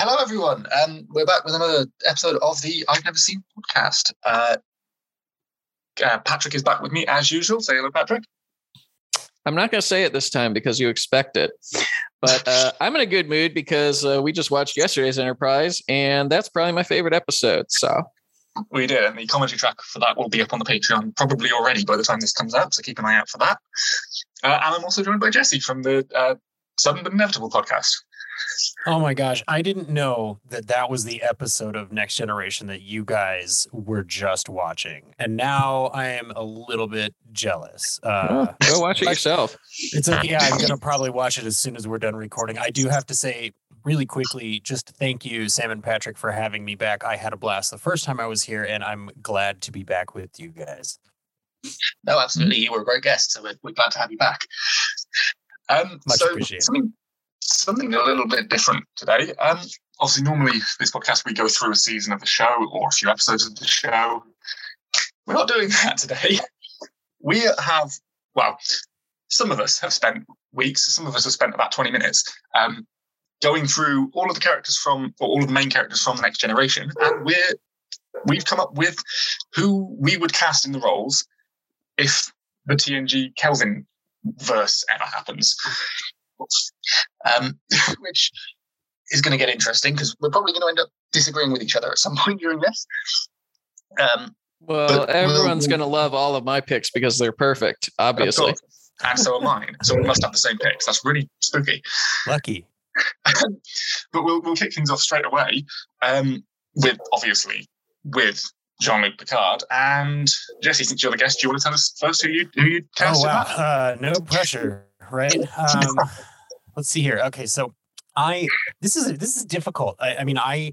hello, everyone. Um, we're back with another episode of the I've Never Seen podcast. Uh, uh, Patrick is back with me as usual. Say hello, Patrick. I'm not going to say it this time because you expect it, but uh, I'm in a good mood because uh, we just watched yesterday's Enterprise, and that's probably my favorite episode. So we did, and the commentary track for that will be up on the Patreon probably already by the time this comes out. So keep an eye out for that. Uh, and I'm also joined by Jesse from the uh, Sudden but Inevitable podcast. Oh my gosh, I didn't know that that was the episode of Next Generation that you guys were just watching, and now I am a little bit jealous. Uh, go watch it yourself. It's like Yeah, I'm gonna probably watch it as soon as we're done recording. I do have to say, really quickly, just thank you, Sam and Patrick, for having me back. I had a blast the first time I was here, and I'm glad to be back with you guys. No, absolutely. You were a great guest, so we're, we're glad to have you back. Um, Much so appreciated. Something, something a little bit different today. Um, obviously, normally this podcast we go through a season of the show or a few episodes of the show. We're not doing that today. We have, well, some of us have spent weeks. Some of us have spent about twenty minutes um, going through all of the characters from, or all of the main characters from the Next Generation, and we're we've come up with who we would cast in the roles if the TNG Kelvin verse ever happens. Um, which is going to get interesting because we're probably going to end up disagreeing with each other at some point during this. Um, Well, But everyone's we'll- going to love all of my picks because they're perfect, obviously. and so are mine. So we must have the same picks. That's really spooky. Lucky. but we'll we'll kick things off straight away um, with obviously with Jean-Luc Picard and Jesse. Since you're the guest, do you want to tell us first who you who you Oh cast? in wow, uh, no pressure, right? Um, let's see here. Okay, so I this is this is difficult. I, I mean, I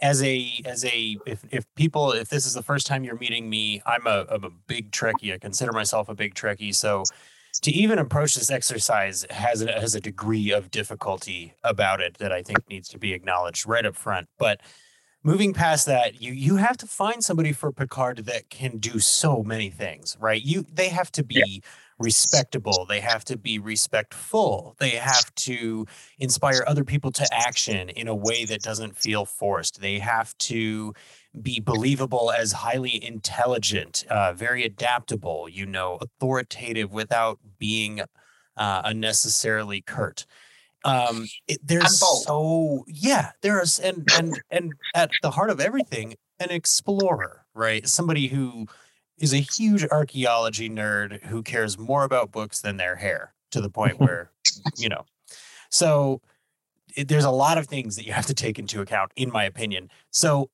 as a as a if if people if this is the first time you're meeting me, I'm a I'm a big Trekkie. I consider myself a big Trekkie. So to even approach this exercise has a, has a degree of difficulty about it that I think needs to be acknowledged right up front. But moving past that, you you have to find somebody for Picard that can do so many things, right? You they have to be respectable, they have to be respectful, they have to inspire other people to action in a way that doesn't feel forced. They have to be believable as highly intelligent, uh, very adaptable, you know, authoritative without being uh, unnecessarily curt. Um, it, there's so yeah, there's and and and at the heart of everything, an explorer, right? Somebody who is a huge archaeology nerd who cares more about books than their hair to the point where you know. So it, there's a lot of things that you have to take into account, in my opinion. So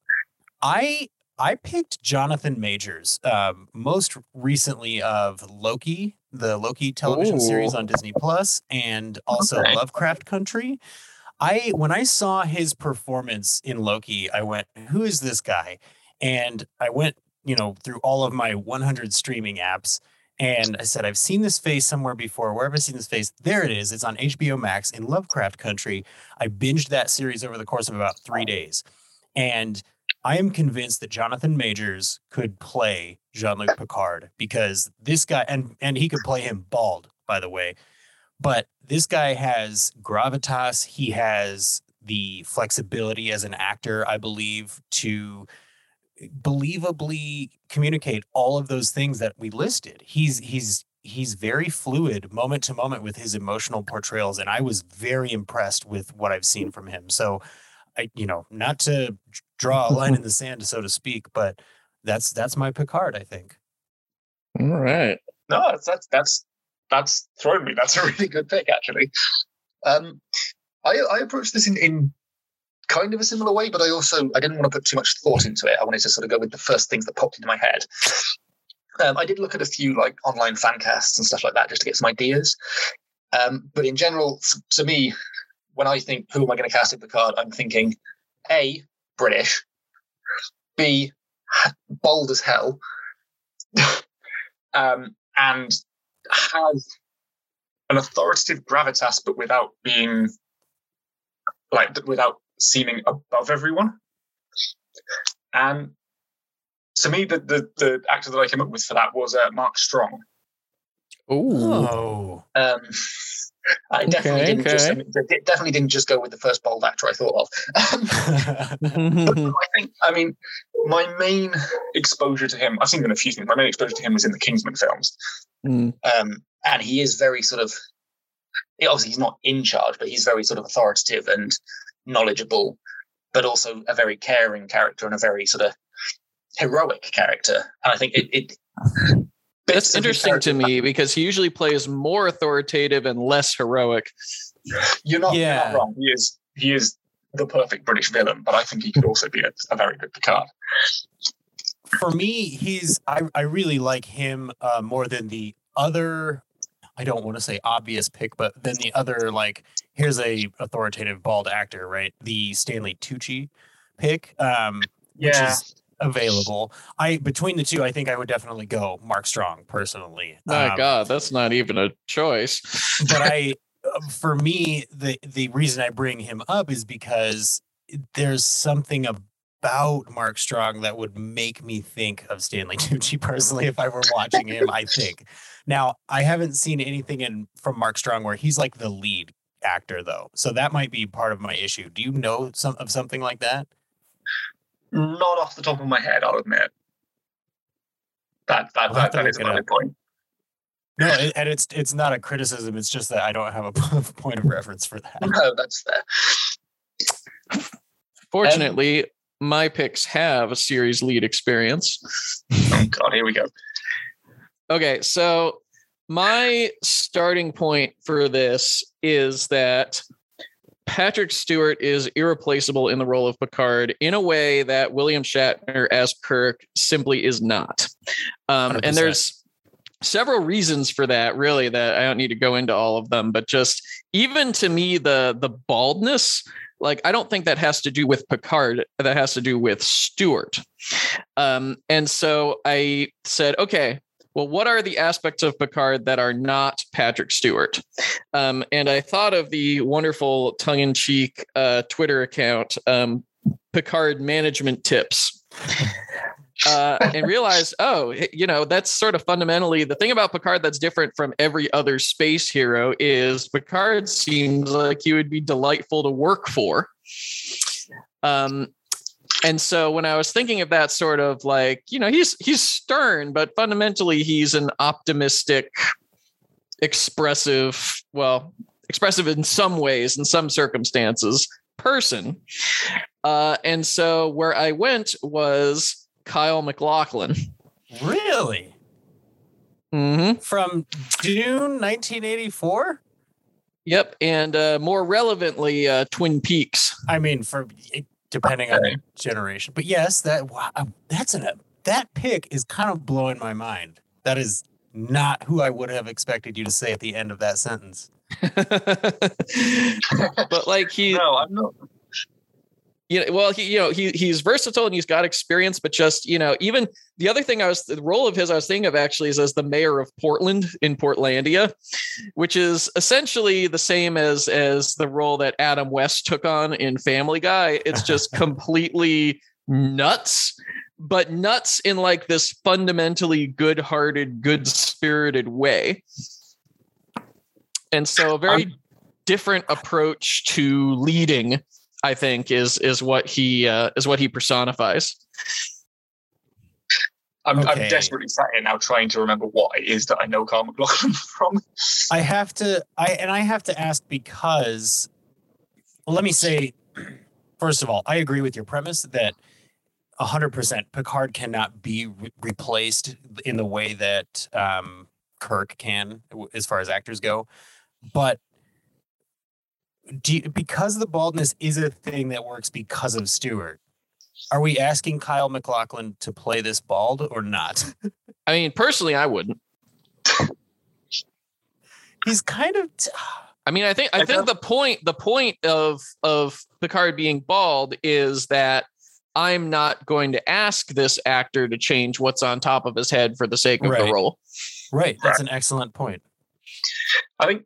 I I picked Jonathan Majors, um, most recently of Loki, the Loki television series on Disney Plus, and also Okay. Lovecraft Country. I when I saw his performance in Loki, I went, "Who is this guy?" And I went, you know, through all of my 100 streaming apps, and I said, "I've seen this face somewhere before. Where have I seen this face? There it is. It's on HBO Max in Lovecraft Country." I binged that series over the course of about three days, and I am convinced that Jonathan Majors could play Jean-Luc Picard because this guy and and he could play him bald, by the way. But this guy has gravitas, he has the flexibility as an actor, I believe, to believably communicate all of those things that we listed. He's he's he's very fluid moment to moment with his emotional portrayals and I was very impressed with what I've seen from him. So I you know, not to draw a line in the sand so to speak, but that's that's my Picard, I think. All right. No, that's that's that's that's thrown me. That's a really good pick, actually. Um, I I approached this in in kind of a similar way, but I also I didn't want to put too much thought into it. I wanted to sort of go with the first things that popped into my head. Um, I did look at a few like online fan casts and stuff like that just to get some ideas. Um, but in general, to me, when I think who am I going to cast in the card, I'm thinking A, British, B, bold as hell, um, and has an authoritative gravitas, but without being like without seeming above everyone. And to me, the the, the actor that I came up with for that was uh, Mark Strong. Ooh. Oh. Um, I definitely Okay, didn't just I okay. mean, definitely didn't just go with the first bold actor I thought of. I think I mean my main exposure to him, I've seen him in a few things. My main exposure to him was in the Kingsman films. Mm, Um, and he is very sort of obviously he's not in charge, but he's very sort of authoritative and knowledgeable, but also a very caring character and a very sort of heroic character. And I think it, it That's bits of his interesting to me because he usually plays more authoritative and less heroic. You're not, you're not wrong. He is he is the perfect British villain, but I think he could also be a, a very good Picard. For me, he's I, I really like him uh, more than the other. I don't want to say obvious pick, but then the other like here's a authoritative bald actor, right? The Stanley Tucci pick, um, which is available. I between the two, I think I would definitely go Mark Strong personally. My Um, God, that's not even a choice. but I, uh, for me, the the reason I bring him up is because there's something about Mark Strong that would make me think of Stanley Tucci personally if I were watching him. I think. Now I haven't seen anything in from Mark Strong where he's like the lead actor though, so that might be part of my issue. Do you know some of something like that? Not off the top of my head, I'll admit. That that, that, that is a valid point. No, it, and it's it's not a criticism. It's just that I don't have a point of reference for that. No, that's fair. Fortunately, my picks have a series lead experience. Oh god, here we go. Okay, so my starting point for this is that Patrick Stewart is irreplaceable in the role of Picard in a way that William Shatner as Kirk simply is not. Um, and there's several reasons for that, really, that I don't need to go into all of them, but just even to me, the the baldness, like I don't think that has to do with Picard, that has to do with Stewart. Um, and so I said, okay, well, what are the aspects of Picard that are not Patrick Stewart? Um, and I thought of the wonderful tongue in cheek uh, Twitter account, um, Picard Management Tips. Uh, and realized, oh, you know, that's sort of fundamentally the thing about Picard that's different from every other space hero is Picard seems like he would be delightful to work for. Um, and so when I was thinking of that sort of like, you know, he's he's stern, but fundamentally he's an optimistic, expressive, well, expressive in some ways, in some circumstances, person. Uh, and so where I went was Kyle MacLachlan. Really? Mm-hmm. From Dune 1984? Yep, and uh, more relevantly, uh, Twin Peaks. I mean, for depending on the generation, but yes, that wow, that's an that pick is kind of blowing my mind. That is not who I would have expected you to say at the end of that sentence. but like he, No, I'm not. You know, well, he, you know, he he's versatile and he's got experience, but just you know, even the other thing I was the role of his I was thinking of actually is as the mayor of Portland in Portlandia, which is essentially the same as as the role that Adam West took on in Family Guy. It's just completely nuts, but nuts in like this fundamentally good-hearted, good-spirited way. And so a very different approach to leading I think is is what he uh, is what he personifies. I'm, Okay. I'm desperately sat here now trying to remember what it is that I know Carl MacLachlan from. I have to I and I have to ask because well, let me say first of all, I agree with your premise that 100% Picard cannot be re- replaced in the way that um, Kirk can as far as actors go. But do you, because the baldness is a thing that works because of Stewart. Are we asking Kyle MacLachlan to play this bald or not? I mean, personally, I wouldn't. He's kind of t- I mean, I think I I think the point the point of of Picard being bald is that I'm not going to ask this actor to change what's on top of his head for the sake of Right. the role. right. That's an excellent point. I think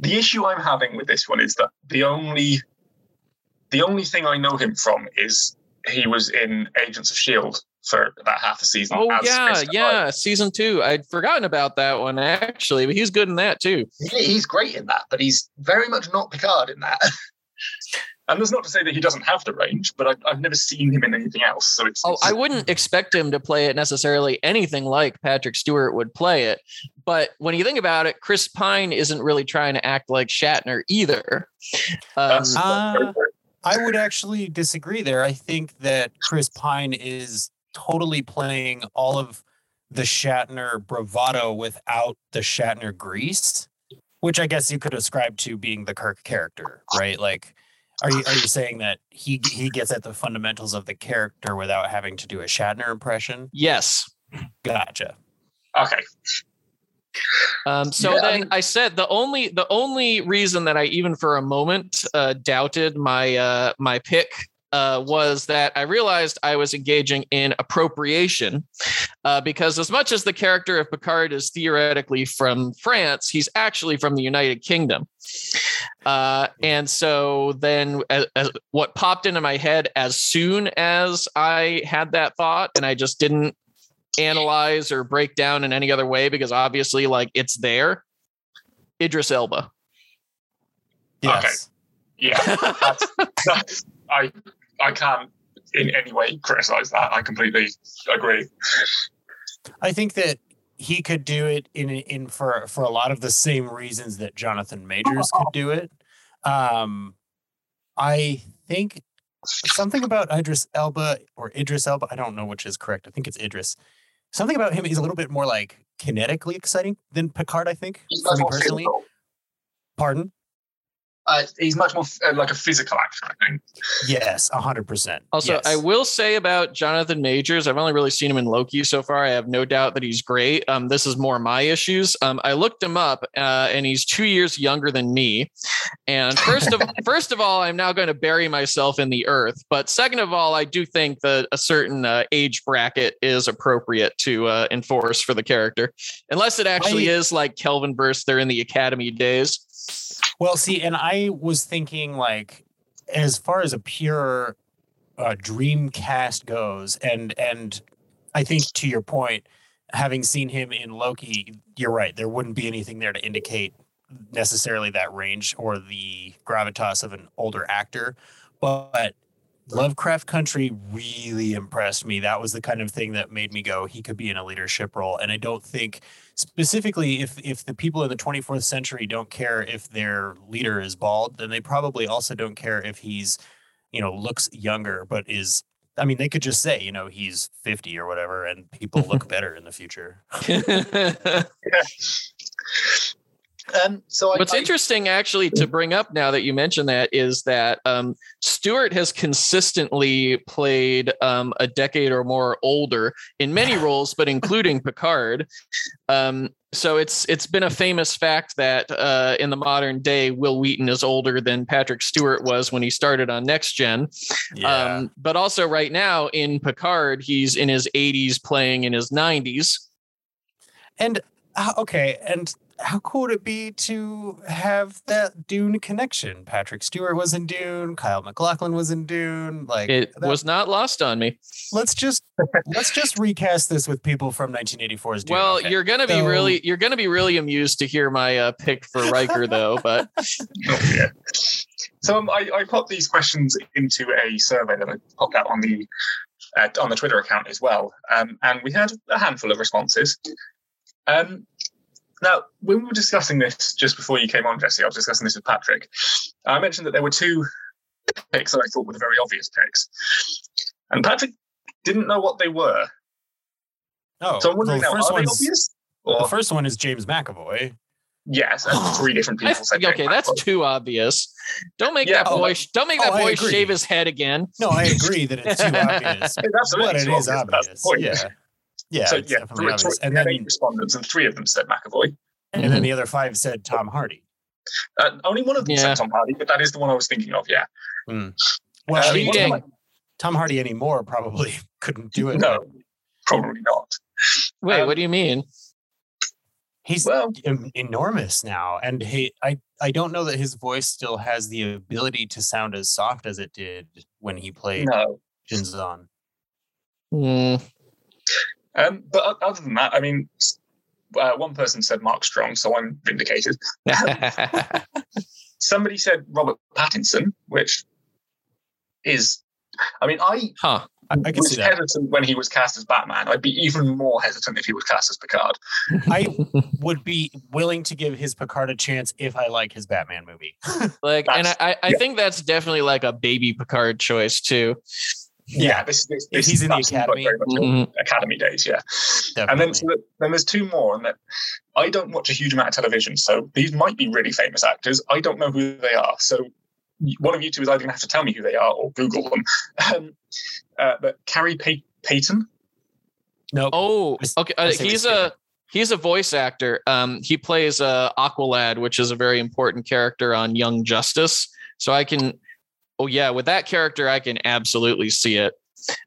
the, issue I'm having with this one is that the only the only thing I know him from is he was in Agents of Shield for about half a season. Oh as yeah, yeah, season two. I'd forgotten about that one actually, but he's good in that too. He- he's great in that, but he's very much not Picard in that. and that's not to say that he doesn't have the range, but I've, I've never seen him in anything else. So it's, Oh, it's- I wouldn't expect him to play it necessarily anything like Patrick Stewart would play it. But when you think about it, Chris Pine isn't really trying to act like Shatner either. Um, Uh. I would actually disagree there. I think that Chris Pine is totally playing all of the Shatner bravado without the Shatner grease, which I guess you could ascribe to being the Kirk character, right? Like, are you are you saying that he he gets at the fundamentals of the character without having to do a Shatner impression? yes. Gotcha. okay. Um, so Yeah, I then mean- I said the only the only reason that I even for a moment uh, doubted my uh, my pick uh, was that I realized I was engaging in appropriation uh, because as much as the character of Picard is theoretically from France, he's actually from the United Kingdom. Uh, and so then as, as what popped into my head as soon as I had that thought, and I just didn't analyze or break down in any other way because obviously like it's there. Idris Elba. Yes. Yeah. That's, that's, I, I can't in any way criticize that. I completely agree. I think that he could do it in in for for a lot of the same reasons that Jonathan Majors could do it. Um, I think something about Idris Elba or Idris Elba. I don't know which is correct. I think it's Idris. Something about him is a little bit more like kinetically exciting than Picard. I think for me personally. Pardon? Uh, he's much more uh, like a physical actor, I think. Yes, a hundred percent. Also, Yes. I will say about Jonathan Majors, I've only really seen him in Loki so far. I have no doubt that he's great. Um, this is more my issues. Um, I looked him up, uh, and he's two years younger than me. And first of first of all, I'm now going to bury myself in the earth. But second of all, I do think that a certain uh, age bracket is appropriate to uh, enforce for the character, unless it actually I- is like Kelvin verse. They're in the Academy days. Well, see, and I was thinking like, as far as a pure uh, dream cast goes, and and I think to your point, having seen him in Loki, you're right. There wouldn't be anything there to indicate necessarily that range or the gravitas of an older actor, but. Lovecraft Country really impressed me. That was the kind of thing that made me go, he could be in a leadership role. And I don't think specifically if if the people in the 24th century don't care if their leader is bald then they probably also don't care if he's you know looks younger but is i mean they could just say you know he's 50 or whatever and people look better in the future Um, so I, What's I, interesting, actually, to bring up now that you mention that is that um, Stewart has consistently played um, a decade or more older in many roles, but including Picard. Um, so it's it's been a famous fact that uh, in the modern day, Wil Wheaton is older than Patrick Stewart was when he started on Next Gen. Um, but also, right now in Picard, he's in his 80s, playing in his 90s. and uh, okay and how cool would it be to have that dune connection patrick stewart was in dune Kyle MacLachlan was in dune like It that- was not lost on me. let's just let's just recast this with people from 1984's dune Well, okay? you're gonna be So- really you're gonna be really amused to hear my uh, pick for Riker though. But oh, yeah. So um, I, I popped these questions into a survey that I popped out on the uh, on the Twitter account as well, um, and we had a handful of responses. Um, now, when we were discussing this just before you came on, Jesse, I was discussing this with Patrick. I mentioned that there were two picks that I thought were the very obvious picks, and Patrick didn't know what they were. oh So I'm wondering the now, first are they one's obvious? the first one is james mcavoy yes, and three different people said okay, James that's Madison. too obvious. Don't make Yeah, that oh, boy don't make that oh, I boy shave his head again. no i agree that it's too obvious It's absolutely but it too obvious, that's the obvious. point. Yeah. Yeah. so it's yeah, definitely three, obvious. And then eight respondents, and three of them said McAvoy. and then the other five said Tom Hardy. Uh, only one of them Yeah. said Tom Hardy, but that is the one I was thinking of. Yeah. Well, Uh, I mean, one of cheating. them- Tom Hardy anymore probably couldn't do it. no, probably not. Wait, Um, what do you mean? He's Well, em- enormous now, and he, I, I don't know that his voice still has the ability to sound as soft as it did when he played no. Shinzon. Mm. Um, but other than that, I mean, uh, one person said Mark Strong, so I'm vindicated. Somebody said Robert Pattinson, which is, I mean, I huh. I, I can was see that. hesitant when he was cast as Batman. I'd be even more hesitant if he was cast as Picard. I would be willing to give his Picard a chance if I like his Batman movie. like, and I, I I yeah. think that's definitely like a baby Picard choice too. Yeah, this, this, If this he's in the Academy. very much Mhm. Academy days, yeah. Definitely. And then, so that, then there's two more, and that I don't watch a huge amount of television, so these might be really famous actors. I don't know who they are, so one of you two is either going to have to tell me who they are or Google them. Um, uh, but Khary Pay- Payton, nope. Oh, okay. Uh, he's a he's a voice actor. Um, he plays uh, Aqualad, which is a very important character on Young Justice. So I can, oh yeah, with that character, I can absolutely see it.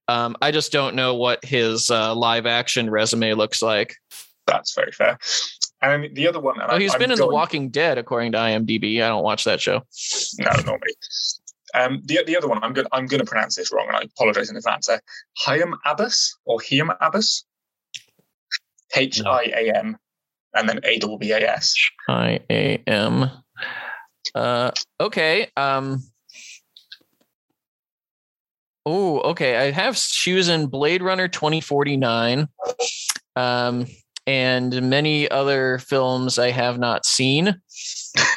Um, I just don't know what his uh, live action resume looks like. that's very fair. And the other one, Oh, he's I'm been in The Walking Dead, according to IMDb. I don't watch that show. No, not me. Um, the the other one, I'm going I'm going to pronounce this wrong, and I apologize in advance. Uh, Abbas or Hiam Abbas, H I A M, and then A double B A S. I A M. Uh, okay. Um. Oh, okay. I have. She was in Blade Runner twenty forty nine, um, and many other films I have not seen.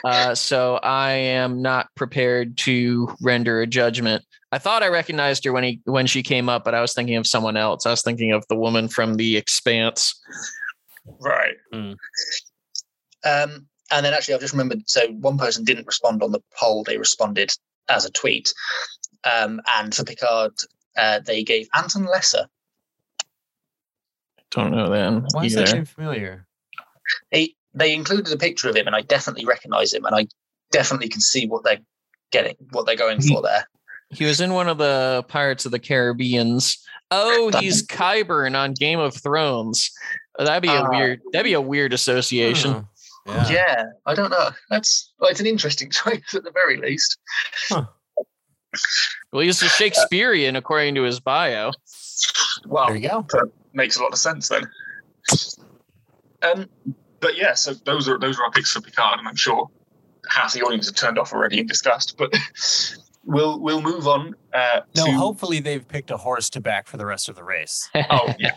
Uh, so I am not prepared to render a judgment. I thought I recognized her when he when she came up, but I was thinking of someone else. I was thinking of the woman from The Expanse. Right. Hmm. Um, and then actually, I've just remembered. So one person didn't respond on the poll; they responded as a tweet. Um, and for Picard, uh, they gave Anton Lesser. Don't know then. Why is that name familiar? He, they included a picture of him, and I definitely recognise him, and I definitely can see what they're getting, what they're going for there. He was in one of the Pirates of the Caribbeans. Oh, he's Qyburn on Game of Thrones. That'd be a Ah. weird. That'd be a weird association. Oh, yeah. Yeah, I don't know. That's well, it's an interesting choice at the very least. Well, he's a Shakespearean according to his bio. Well, There you go. makes a lot of sense then. Um, but yeah, so those are those are our picks for Picard, and I'm sure half the audience have turned off already in disgust. But we'll we'll move on. Uh, No, to, hopefully they've picked a horse to back for the rest of the race. Oh yeah,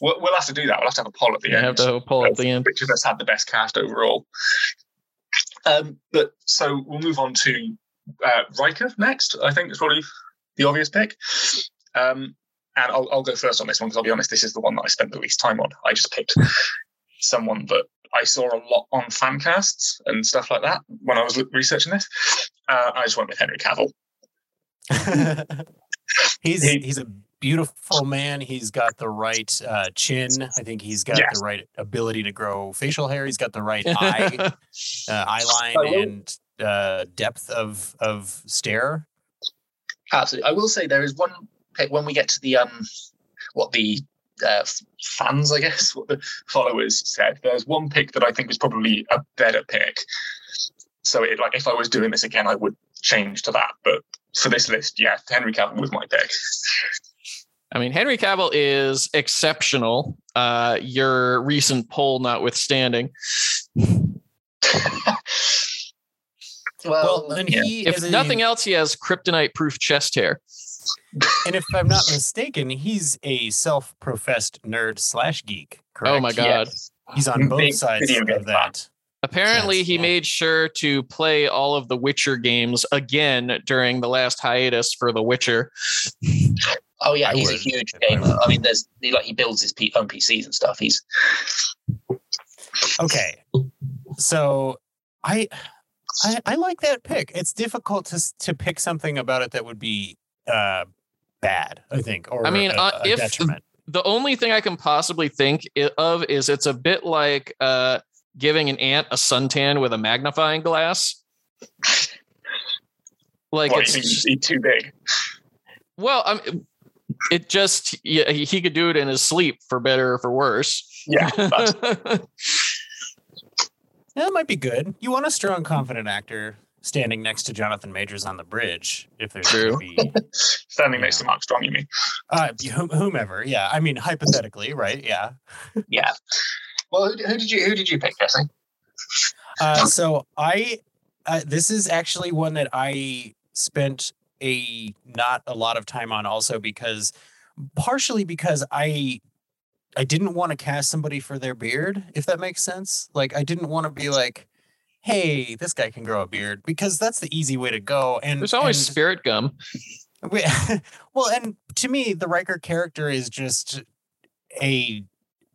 we'll, we'll have to do that. We'll have to have a poll at the You end. have to pull at the end. which of us had the best cast overall. Um, but so we'll move on to uh, Riker next. I think is probably the obvious pick. Um, and I'll, I'll go first on this one because I'll be honest, this is the one that I spent the least time on. I just picked someone that I saw a lot on fan casts and stuff like that when I was researching this. Uh, I just went with Henry Cavill. he's He- he's a beautiful man. He's got the right uh, chin. I think he's got Yes. the right ability to grow facial hair. He's got the right eye uh, eye line and uh, depth of of stare. Absolutely, I will say there is one pick when we get to the um, what the uh, fans, I guess, what the followers said. There's one pick that I think is probably a better pick. So, it, like, if I was doing this again, I would change to that. But for this list, yeah, Henry Cavill was my pick. I mean, Henry Cavill is exceptional. Uh, your recent poll notwithstanding. well, Well, and yeah. he If is a- nothing else, he has kryptonite proof chest hair. and if I'm not mistaken, he's a self-professed nerd slash geek. Oh correct? Oh my god. Yes. He's on both Big sides of that. Apparently, Yes, he yeah. made sure to play all of the Witcher games again during the last hiatus for The Witcher. Oh yeah, I he's a huge gamer. I mean, there's he, like he builds his own PCs and stuff. He's Okay, so I, I I like that pick. It's difficult to to pick something about it that would be uh bad. I think, or I mean, a, uh, a if- detriment. The only thing I can possibly think of is it's a bit like uh, giving an ant a suntan with a magnifying glass. Like What, it's he's too big? well, I mean, it just yeah, he he could do it in his sleep for better or for worse. Yeah, that's, Yeah, that might be good. You want a strong, confident actor. standing next to Jonathan Majors on the bridge. If there's True. be Standing next to Mark Strong, you mean? uh, whomever, yeah. I mean, hypothetically, right? Yeah. Yeah. Well, who, who did you who did you pick, Jesse? Uh, so I, uh, this is actually one that I spent a not a lot of time on, also because partially because I, I didn't want to cast somebody for their beard, if that makes sense. Like I didn't want to be like, hey, this guy can grow a beard because that's the easy way to go. And There's always and- spirit gum. we- well, and to me, the Riker character is just a.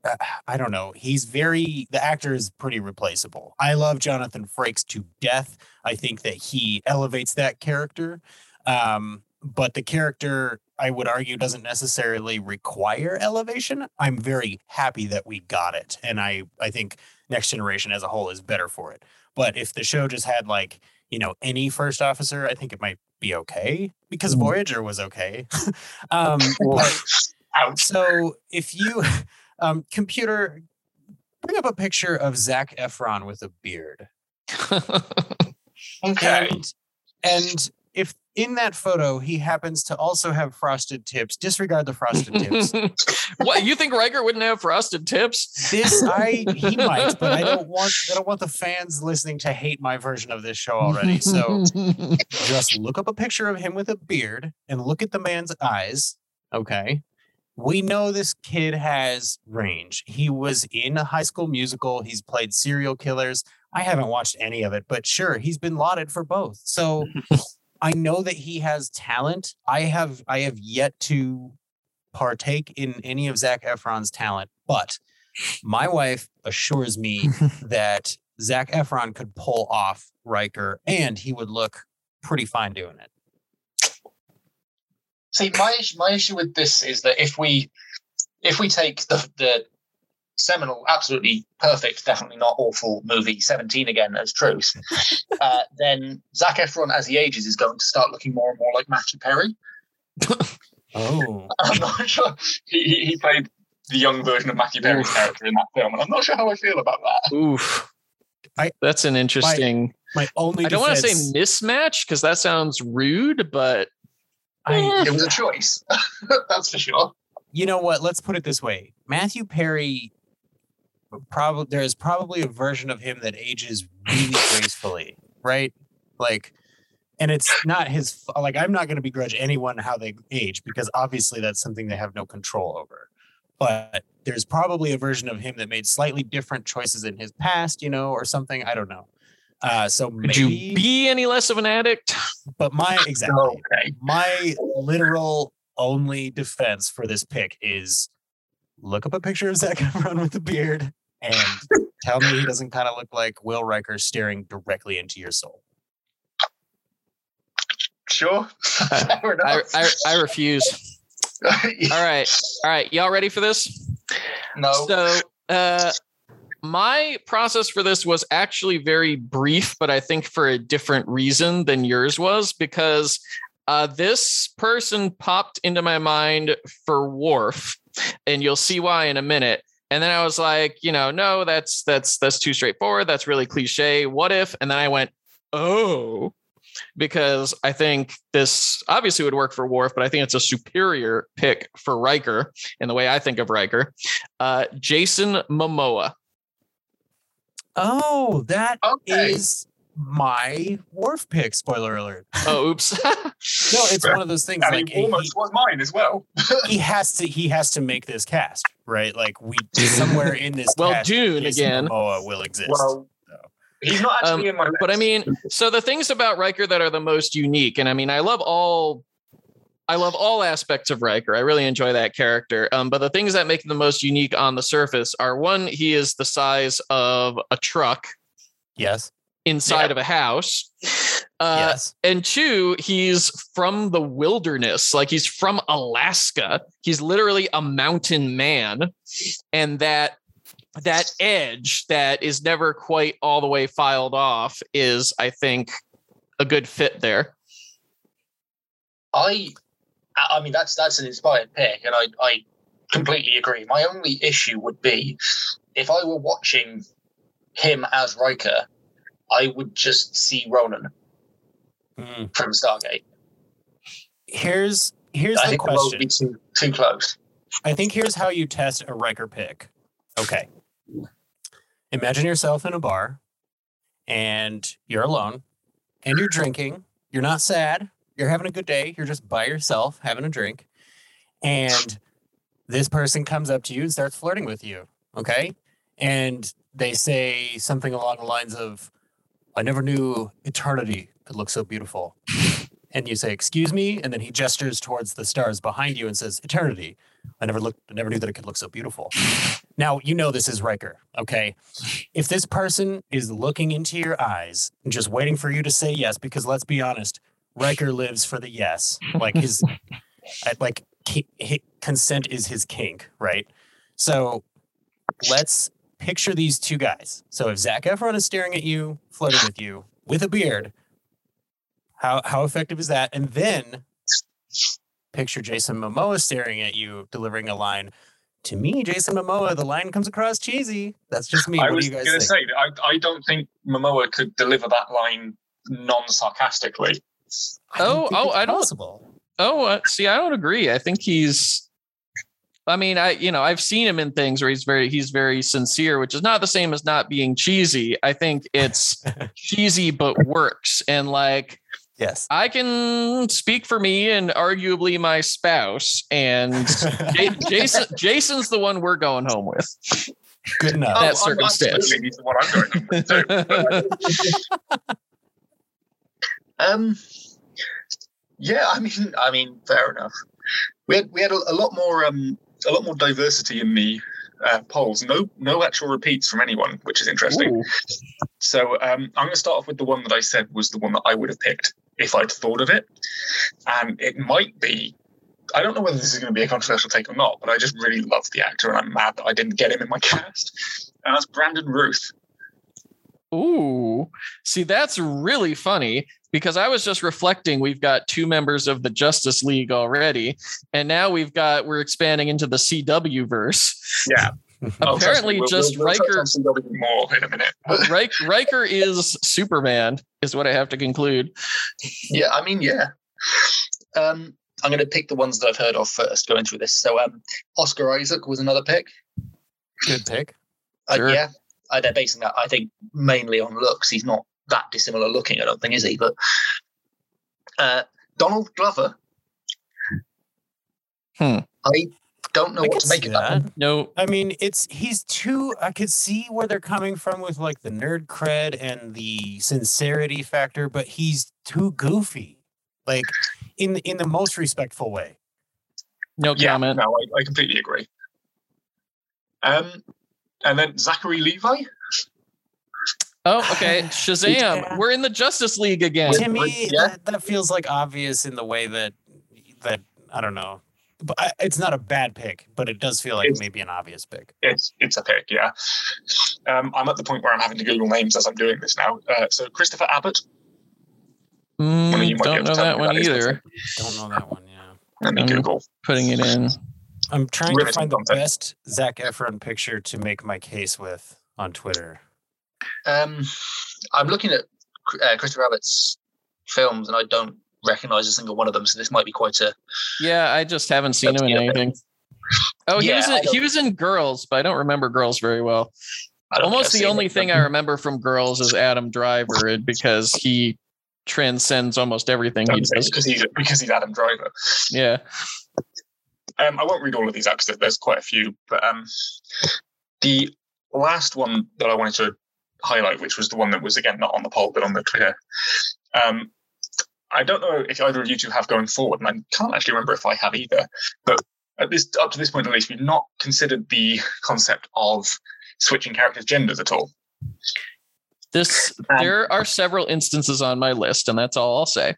Uh, I don't know. He's very. The actor is pretty replaceable. I love Jonathan Frakes to death. I think that he elevates that character. Um, but the character, I would argue, doesn't necessarily require elevation. I'm very happy that we got it, and I I think Next Generation as a whole is better for it. But if the show just had like you know any first officer, I think it might be okay because Mm. Voyager was okay. um, but- Ouch. so if you um, computer bring up a picture of Zac Efron with a beard, Okay. and and if in that photo he happens to also have frosted tips, disregard the frosted tips. what you think Riker wouldn't have frosted tips? This I he might, but I don't want I don't want the fans listening to hate my version of this show already. So just look up a picture of him with a beard and look at the man's eyes. Okay. We know this kid has range. He was in a high school musical. He's played serial killers. I haven't watched any of it, but sure, he's been lauded for both. So I know that he has talent. I have I have yet to partake in any of Zac Efron's talent, but my wife assures me that Zac Efron could pull off Riker and he would look pretty fine doing it. See, my my issue with this is that if we if we take the the seminal, absolutely perfect, definitely not awful movie Seventeen again as truth, uh, then Zac Efron as he ages is going to start looking more and more like Matthew Perry. Oh, I'm not sure he, he, he played the young version of Matthew Perry's Oof. character in that film, and I'm not sure how I feel about that. Oof. I- That's an interesting. my only I don't want to say mismatch because that sounds rude, but I, It was a choice, that's for sure. you know what? Let's put it this way: Matthew Perry. Probably there is probably a version of him that ages really gracefully, right? Like, and it's not his. Like, I'm not going to begrudge anyone how they age because obviously that's something they have no control over. But there's probably a version of him that made slightly different choices in his past, you know, or something. I don't know. Uh, so could maybe, you be any less of an addict? but my exactly Okay. my literal only defense for this pick is look up a picture of Zac Efron with a beard and tell me he doesn't kind of look like Will Riker staring directly into your soul. Sure. I. I, I refuse. All right. All right. Y'all ready for this? no. So, uh, my process for this was actually very brief, but I think for a different reason than yours was because uh, this person popped into my mind for Worf, and you'll see why in a minute. And then I was like, you know, no, that's that's that's too straightforward. That's really cliche. What if? And then I went, oh, because I think this obviously would work for Worf, but I think it's a superior pick for Riker in the way I think of Riker. Uh, Jason Momoa. Oh, that is Okay. My Worf pick. Spoiler alert. Oh, oops. No, it's one of those things. I Like mean, he, almost was mine as well. he has to. He has to make this cast right. Like we somewhere in this. Well, cast, Dune Jason again. Momoa will exist. Well, he's not actually in my list. but I mean, so the things about Riker that are the most unique, and I mean, I love all. I love all aspects of Riker. I really enjoy that character. Um, but the things that make him the most unique on the surface are one, he is the size of a truck yes. Inside Yeah. of a house. Uh, yes. and two, he's from the wilderness. Like he's from Alaska. He's literally a mountain man. And that that edge that is never quite all the way filed off is, I think, a good fit there. I, I I mean, that's that's an inspired pick, and I I completely agree. My only issue would be if I were watching him as Riker, I would just see Ronon. Hmm. from Stargate. Here's here's I the question. be too too close. I think here's how you test a Riker pick. Okay. Imagine yourself in a bar and you're alone and you're drinking. You're not sad. You're having a good day. You're just by yourself having a drink. And this person comes up to you and starts flirting with you. Okay. And they say something along the lines of, I never knew eternity could look so beautiful. And you say, Excuse me. And then he gestures towards the stars behind you and says, Eternity. I never looked, I never knew that it could look so beautiful. Now, you know this is Riker, okay? If this person is looking into your eyes and just waiting for you to say yes, because let's be honest, Riker lives for the yes. Like his, like consent is his kink, right? So let's picture these two guys. So if Zac Efron is staring at you, flirting with you with a beard, how how effective is that? And then picture Jason Momoa staring at you, delivering a line. To me, Jason Momoa, the line comes across cheesy. That's just me. I what was going to say that I I don't think Momoa could deliver that line non sarcastically. Oh, oh, it's I don't- possible. Oh, uh, see, I don't agree. I think he's. I mean, I you know I've seen him in things where he's very he's very sincere, which is not the same as not being cheesy. I think it's cheesy but works, and like Yes. I can speak for me and arguably my spouse, and Ja- Jason Jason's the one we're going home with. Good enough. That I'm- circumstance. Absolutely, he's the one I'm going with. Um, yeah, I mean, I mean, fair enough. We had we had a, a lot more um a lot more diversity in the uh, polls. No no actual repeats from anyone, which is interesting. Ooh. So um, I'm going to start off with the one that I said was the one that I would have picked if I'd thought of it, and it might be. I don't know whether this is going to be a controversial take or not, but I just really love the actor, and I'm mad that I didn't get him in my cast. And that's Brandon Routh. Ooh, see, that's really funny because I was just reflecting. We've got two members of the Justice League already, and now we've got we're expanding into the CW verse. Yeah. Oh, Apparently, me, we'll- just we'll- we'll touch Riker. on more in a minute. Rik- Riker is Superman, is what I have to conclude. Yeah, I mean, yeah. Um, I'm going to pick the ones that I've heard of first going through this. So, um, Oscar Isaac was another pick. Good pick. Uh, Sure. yeah, they're basing that, I think, mainly on looks. He's not that dissimilar looking, I don't think, is he? But uh, Donald Glover. Hmm. I don't know I what to make of that. that. No, I mean, it's he's too. I could see where they're coming from with like the nerd cred and the sincerity factor, but he's too goofy, like in in the most respectful way. no Yeah, comment. no, I, I completely agree. Um, and then Zachary Levi. Oh, okay. Shazam. Yeah. We're in the Justice League again. to me, yeah. that, that feels like obvious in the way that that I don't know, but I, it's not a bad pick, but it does feel like It's- maybe an obvious pick. It's it's a pick, yeah. Um, I'm at the point where I'm having to Google names as I'm doing this now. Uh, so Christopher Abbott. Mm, you don't know tell that one that is, either. Don't know that one. Yeah, Let me Um, Google. Putting it in. I'm trying to find the content. best Zac Efron picture to make my case with on Twitter. Um, I'm looking at uh, Christopher Abbott's films, and I don't recognize a single one of them. So this might be quite a. Yeah, I just haven't seen him in anything. Oh, he Yeah, was in, he was in Girls, but I don't remember Girls very well. I don't think Almost the only it. thing I remember from Girls is Adam Driver because he transcends almost everything he does. because he's because he's Adam Driver. Yeah. Um, I won't read all of these out because there's quite a few, but um, the last one that I wanted to highlight, which was the one that was again not on the poll but on the Twitter. Um, I don't know if either of you two have going forward, and I can't actually remember if I have either. But at this up to this point, at least, we've not considered the concept of switching characters' genders at all. This Um, there are several instances on my list, and that's all I'll say.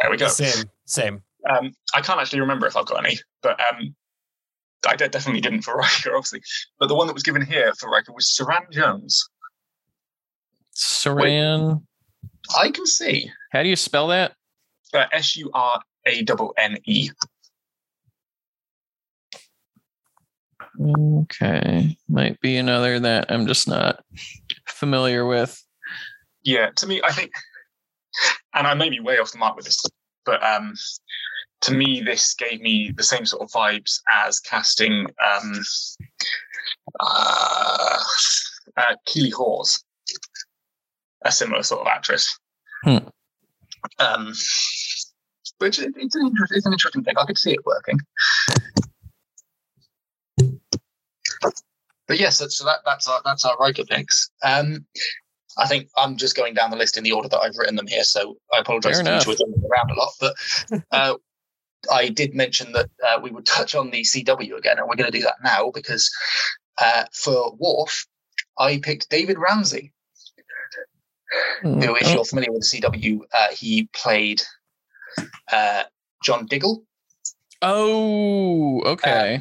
There we go. Same, same. Um, I can't actually remember if I've got any, but um, I de- definitely didn't for Riker, obviously. But the one that was given here for Riker was Suranne Jones. Suranne. I can see. How do you spell that? Uh, S U R A N N E. Okay. Might be another that I'm just not familiar with. Yeah, to me, I think and I may be way off the mark with this, but um, to me, this gave me the same sort of vibes as casting um, uh, uh, Keeley Hawes, a similar sort of actress. Hmm. Um, which it- it's an, it's an interesting thing. I could see it working. But yes, so, so that, that's our that's our Riker picks. Um, I think I'm just going down the list in the order that I've written them here, so I apologise enough. we're jumping around a lot. But uh, I did mention that uh, we would touch on the CW again, and we're going to do that now because uh, for Worf, I picked David Ramsey, who, if you're familiar with the CW, uh, he played uh, John Diggle, Oh, okay.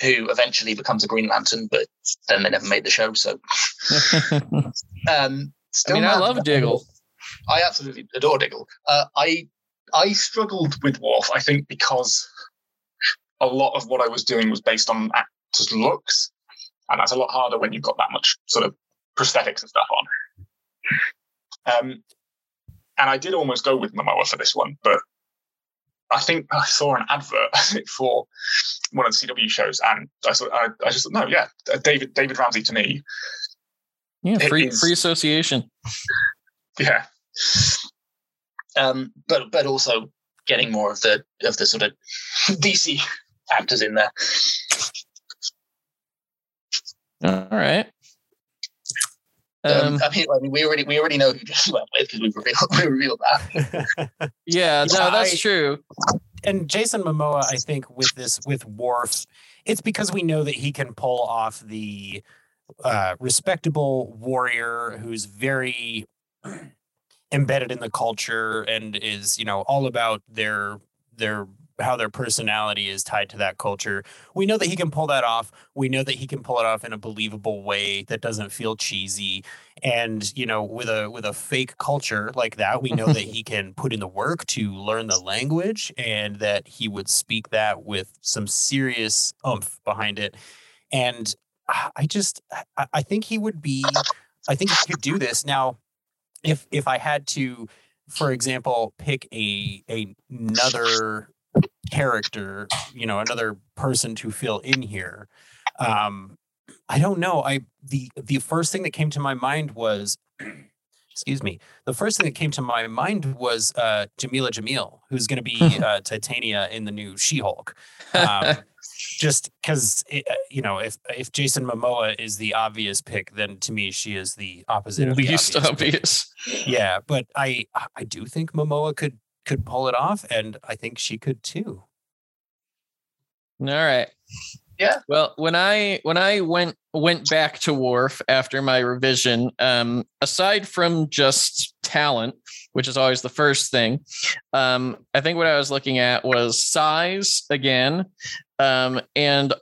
who eventually becomes a Green Lantern, but then they never made the show. So, um, I mean, I love Diggle. I absolutely adore Diggle. Uh, I I struggled with Worf, I think, because a lot of what I was doing was based on actors' looks, and that's a lot harder when you've got that much sort of prosthetics and stuff on. Um, and I did almost go with Momoa for this one, but I think I saw an advert for one of the CW shows, and I thought I, I just thought, no, yeah, uh, David David Ramsey to me, Yeah, free is- free association. yeah. Um, but but also getting more of the of the sort of DC actors in there. All right. Um, Um, I, mean, I mean, we already we already know who just went with because we revealed we revealed that. yeah, no, that's true. and Jason Momoa, I think with this with Worf, it's because we know that he can pull off the uh, respectable warrior who's very embedded in the culture and is you know all about their their how their personality is tied to that culture. We know that he can pull that off. We know that he can pull it off in a believable way that doesn't feel cheesy. And you know, with a with a fake culture like that, we know that he can put in the work to learn the language and that he would speak that with some serious oomph behind it. And I just I, I think he would be I think he could do this. Now, if if I had to, for example, pick a, a another character, you know, another person to fill in here. Um, I don't know. I the the first thing that came to my mind was excuse me. The first thing that came to my mind was uh Jameela Jamil, who's gonna be uh Titania in the new She-Hulk. Um, just because you know, if if Jason Momoa is the obvious pick, then to me she is the opposite of the Least obvious obvious. yeah but i i do think momoa could could pull it off and i think she could too All right. Yeah. Well, when I when I went went back to Worf after my revision, um, aside from just talent, which is always the first thing, um, I think what I was looking at was size again, um, and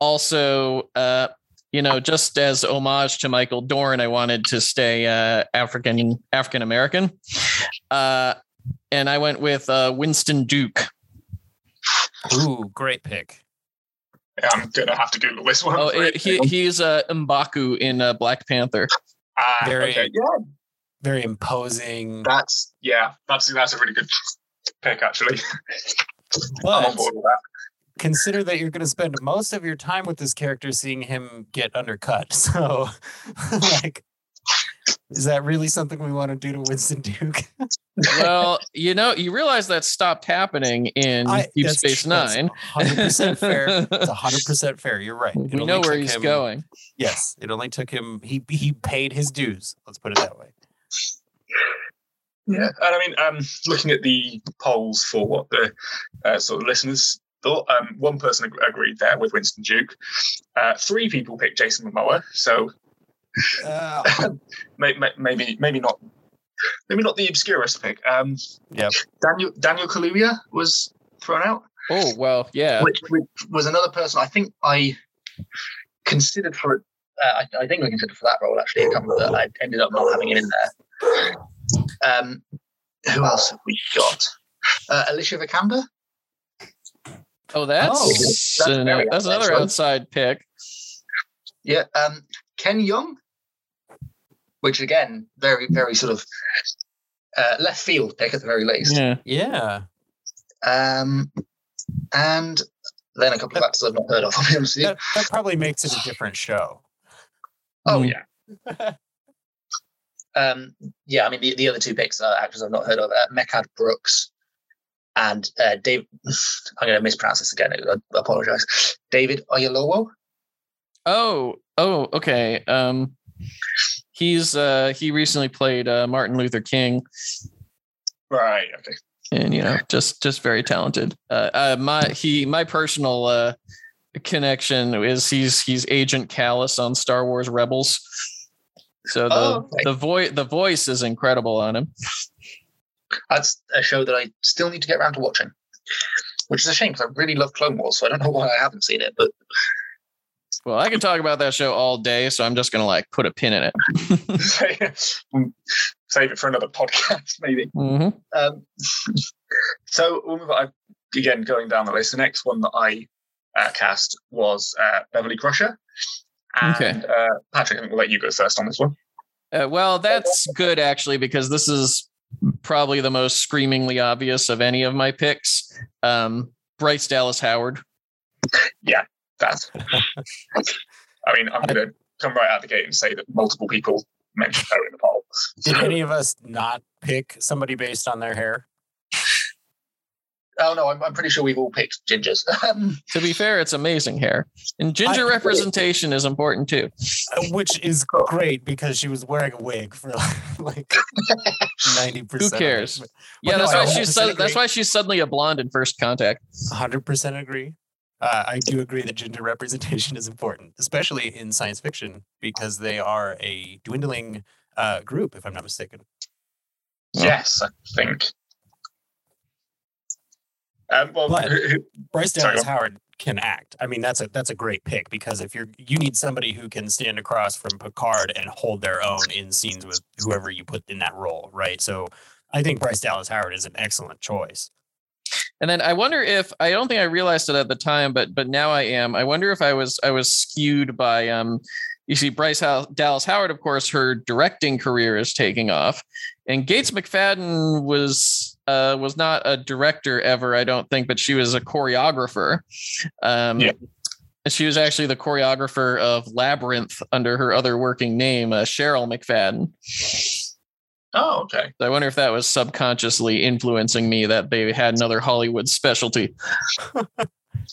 also uh, you know, just as homage to Michael Dorn, I wanted to stay uh, African African American, uh, and I went with uh, Winston Duke. ooh great pick Yeah, I'm gonna have to Google this one. Oh, it, he he's uh, Mbaku in uh, Black Panther. Ah, very- okay. Yeah, very imposing that's yeah, that's that's a really good pick actually. I'm on board with that. Consider that you're going to spend most of your time with this character seeing him get undercut so like is that really something we want to do to winston duke Well, you know, you realize that stopped happening in I- Deep Space tr- that's Nine. 100% fair it's 100% fair you're right It we know where he's him- going. yes it only took him he he paid his dues let's put it that way Yeah, and I mean, um, looking at the polls for what the uh, sort of listeners thought, um, one person ag- agreed there with Winston Duke. Uh, three people picked Jason Momoa, so uh, may, may, maybe maybe not maybe not the obscurest pick. Um, Yep. Daniel Daniel Kaluuya was thrown out, Oh well, yeah. which, which was another person I think I considered for. Uh, I, I think I considered for that role actually a couple that I ended up not having it in there. Um, who else have we got? Uh, Alicia Vikander. Oh, that's Oh, that's an- that's another outside. outside pick. Yeah, um, Ken Jeong, which again, very, very sort of uh, left field pick at the very least. Yeah. Yeah. Um, and then a couple of actors I've not heard of. I'll be honest with you. That, that probably makes it a different show. Oh Mm. yeah. um, yeah, I mean the, the other two picks are actors I've not heard of: uh, Mehcad Brooks and uh, Dave. I'm going to mispronounce this again. I, apologize. David Oyelowo. Oh, oh, okay. Um, he's uh he recently played uh, Martin Luther King, Right. Okay. and you know, just just very talented. Uh, uh my he my personal uh connection is he's he's Agent Kallus on Star Wars Rebels. So the Oh, okay. the voice the voice is incredible on him. That's a show that I still need to get around to watching, which is a shame because I really love Clone Wars. So I don't know why I haven't seen it, but Well, I can talk about that show all day, so I'm just gonna like put a pin in it. Save it for another podcast, maybe. Mhm. Um, so we'll move on. Again, going down the list, the next one that I uh, cast was uh, Beverly Crusher. And Okay. uh, Patrick, I think we'll let you go first on this one. Uh, well, that's good actually because this is probably the most screamingly obvious of any of my picks. Um, Bryce Dallas Howard. Yeah, that's. I mean, I'm going to come right out the gate and say that multiple people mentioned her in the poll. Did So- any of us not pick somebody based on their hair? Oh no, I'm, I'm pretty sure we've all picked gingers. Um, To be fair, it's amazing hair, and ginger I- representation is important too. Uh, Which is great because she was wearing a wig for like ninety Who percent. cares? Yeah, no, that's I why she's su- that's why she's suddenly a blonde in First Contact. Hundred percent agree. Uh, I do agree that gender representation is important, especially in science fiction, because they are a dwindling uh, group, if I'm not mistaken. Yes, I think. Um, well, But- who- who- Bryce Dallas go Howard can act. I mean, that's a that's a great pick because if you're you need somebody who can stand across from Picard and hold their own in scenes with whoever you put in that role, right? So I think Bryce Dallas Howard is an excellent choice. And then I wonder if I don't think I realized it at the time, but but now I am. I wonder if I was I was skewed by um. You see, Bryce Hal- Dallas Howard, of course, her directing career is taking off, and Gates McFadden was uh, was not a director ever, I don't think, but she was a choreographer. Um, Yeah. she was actually the choreographer of Labyrinth under her other working name, uh, Cheryl McFadden. oh, okay. So I wonder if that was subconsciously influencing me that they had another Hollywood specialty.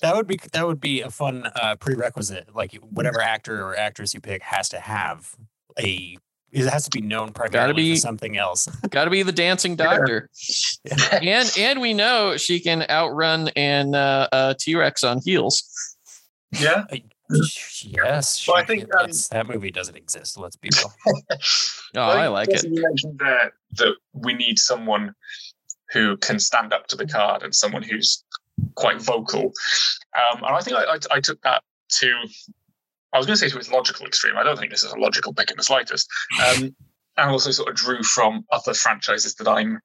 That would be that would be a fun uh, prerequisite. Like whatever actor or actress you pick has to have a it has to be known primarily be- for something else. Got to be the dancing doctor, and and we know she can outrun an uh, uh, T Rex on heels. Yeah. yes, Well, I she- think, um, that movie doesn't exist. Let's be real. Oh, Well, I like it. You mentioned there that we need someone who can stand up to Picard and someone who's quite vocal. Um, and I think I, I, I took that to, I was going to say to its logical extreme. I don't think this is a logical pick in the slightest. Um, and also sort of drew from other franchises that I'm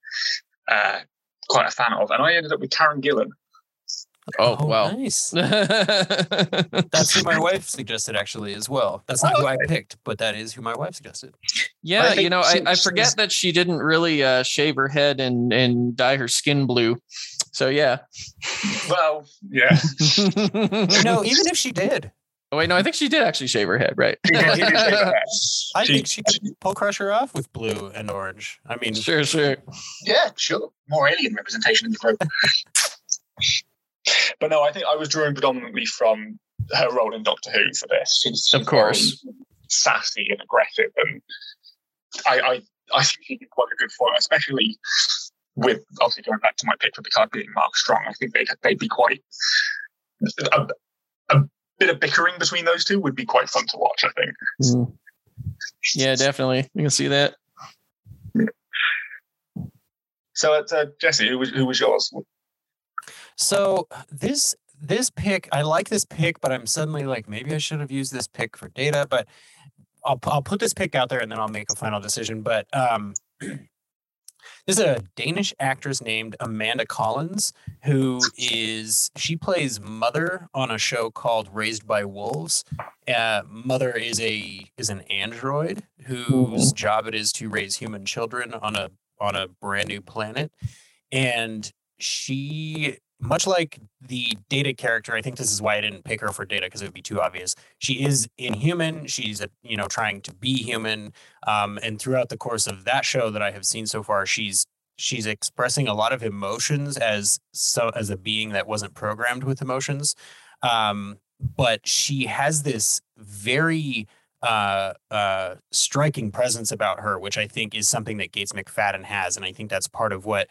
uh, quite a fan of. And I ended up with Karen Gillan. Oh, wow. nice. That's who my wife suggested actually as well. That's not who I picked, but that is who my wife suggested. yeah, you know, I, she- I forget she's- that she didn't really uh, shave her head and and dye her skin blue. So yeah. Well, yeah. No, even if she did, Oh wait, no, I think she did actually shave her head, right? He did- he shave her head. I She- think she could pull Crusher off with blue and orange. I mean, sure, sure. yeah, sure. More alien representation in the group. But no, I think I was drawing predominantly from her role in Doctor Who for this. She's, she's Of course. sassy and aggressive, and I, I, I think she did quite a good foil, especially with obviously going back to my pick for Picard being Mark Strong. I think they'd they'd be quite a, a bit of bickering between those two would be quite fun to watch. I think. Mm. Yeah, definitely. You can see that. So, uh, Jesse, who was who was yours? So this this pick, I like this pick, but I'm suddenly like, maybe I should have used this pick for data. But I'll I'll put this pick out there and then I'll make a final decision. But um, there's a Danish actress named Amanda Collins who is she plays Mother on a show called Raised by Wolves. Uh, Mother is a is an android whose job it is to raise human children on a on a brand new planet, and she much like the data character i think this is why i didn't pick her for data because it would be too obvious. She is inhuman. She's a, you know trying to be human. Um, and throughout the course of that show that i have seen so far she's she's expressing a lot of emotions as so as a being that wasn't programmed with emotions. Um, but she has this very uh, uh, striking presence about her, which I think is something that Gates McFadden has, and I think that's part of what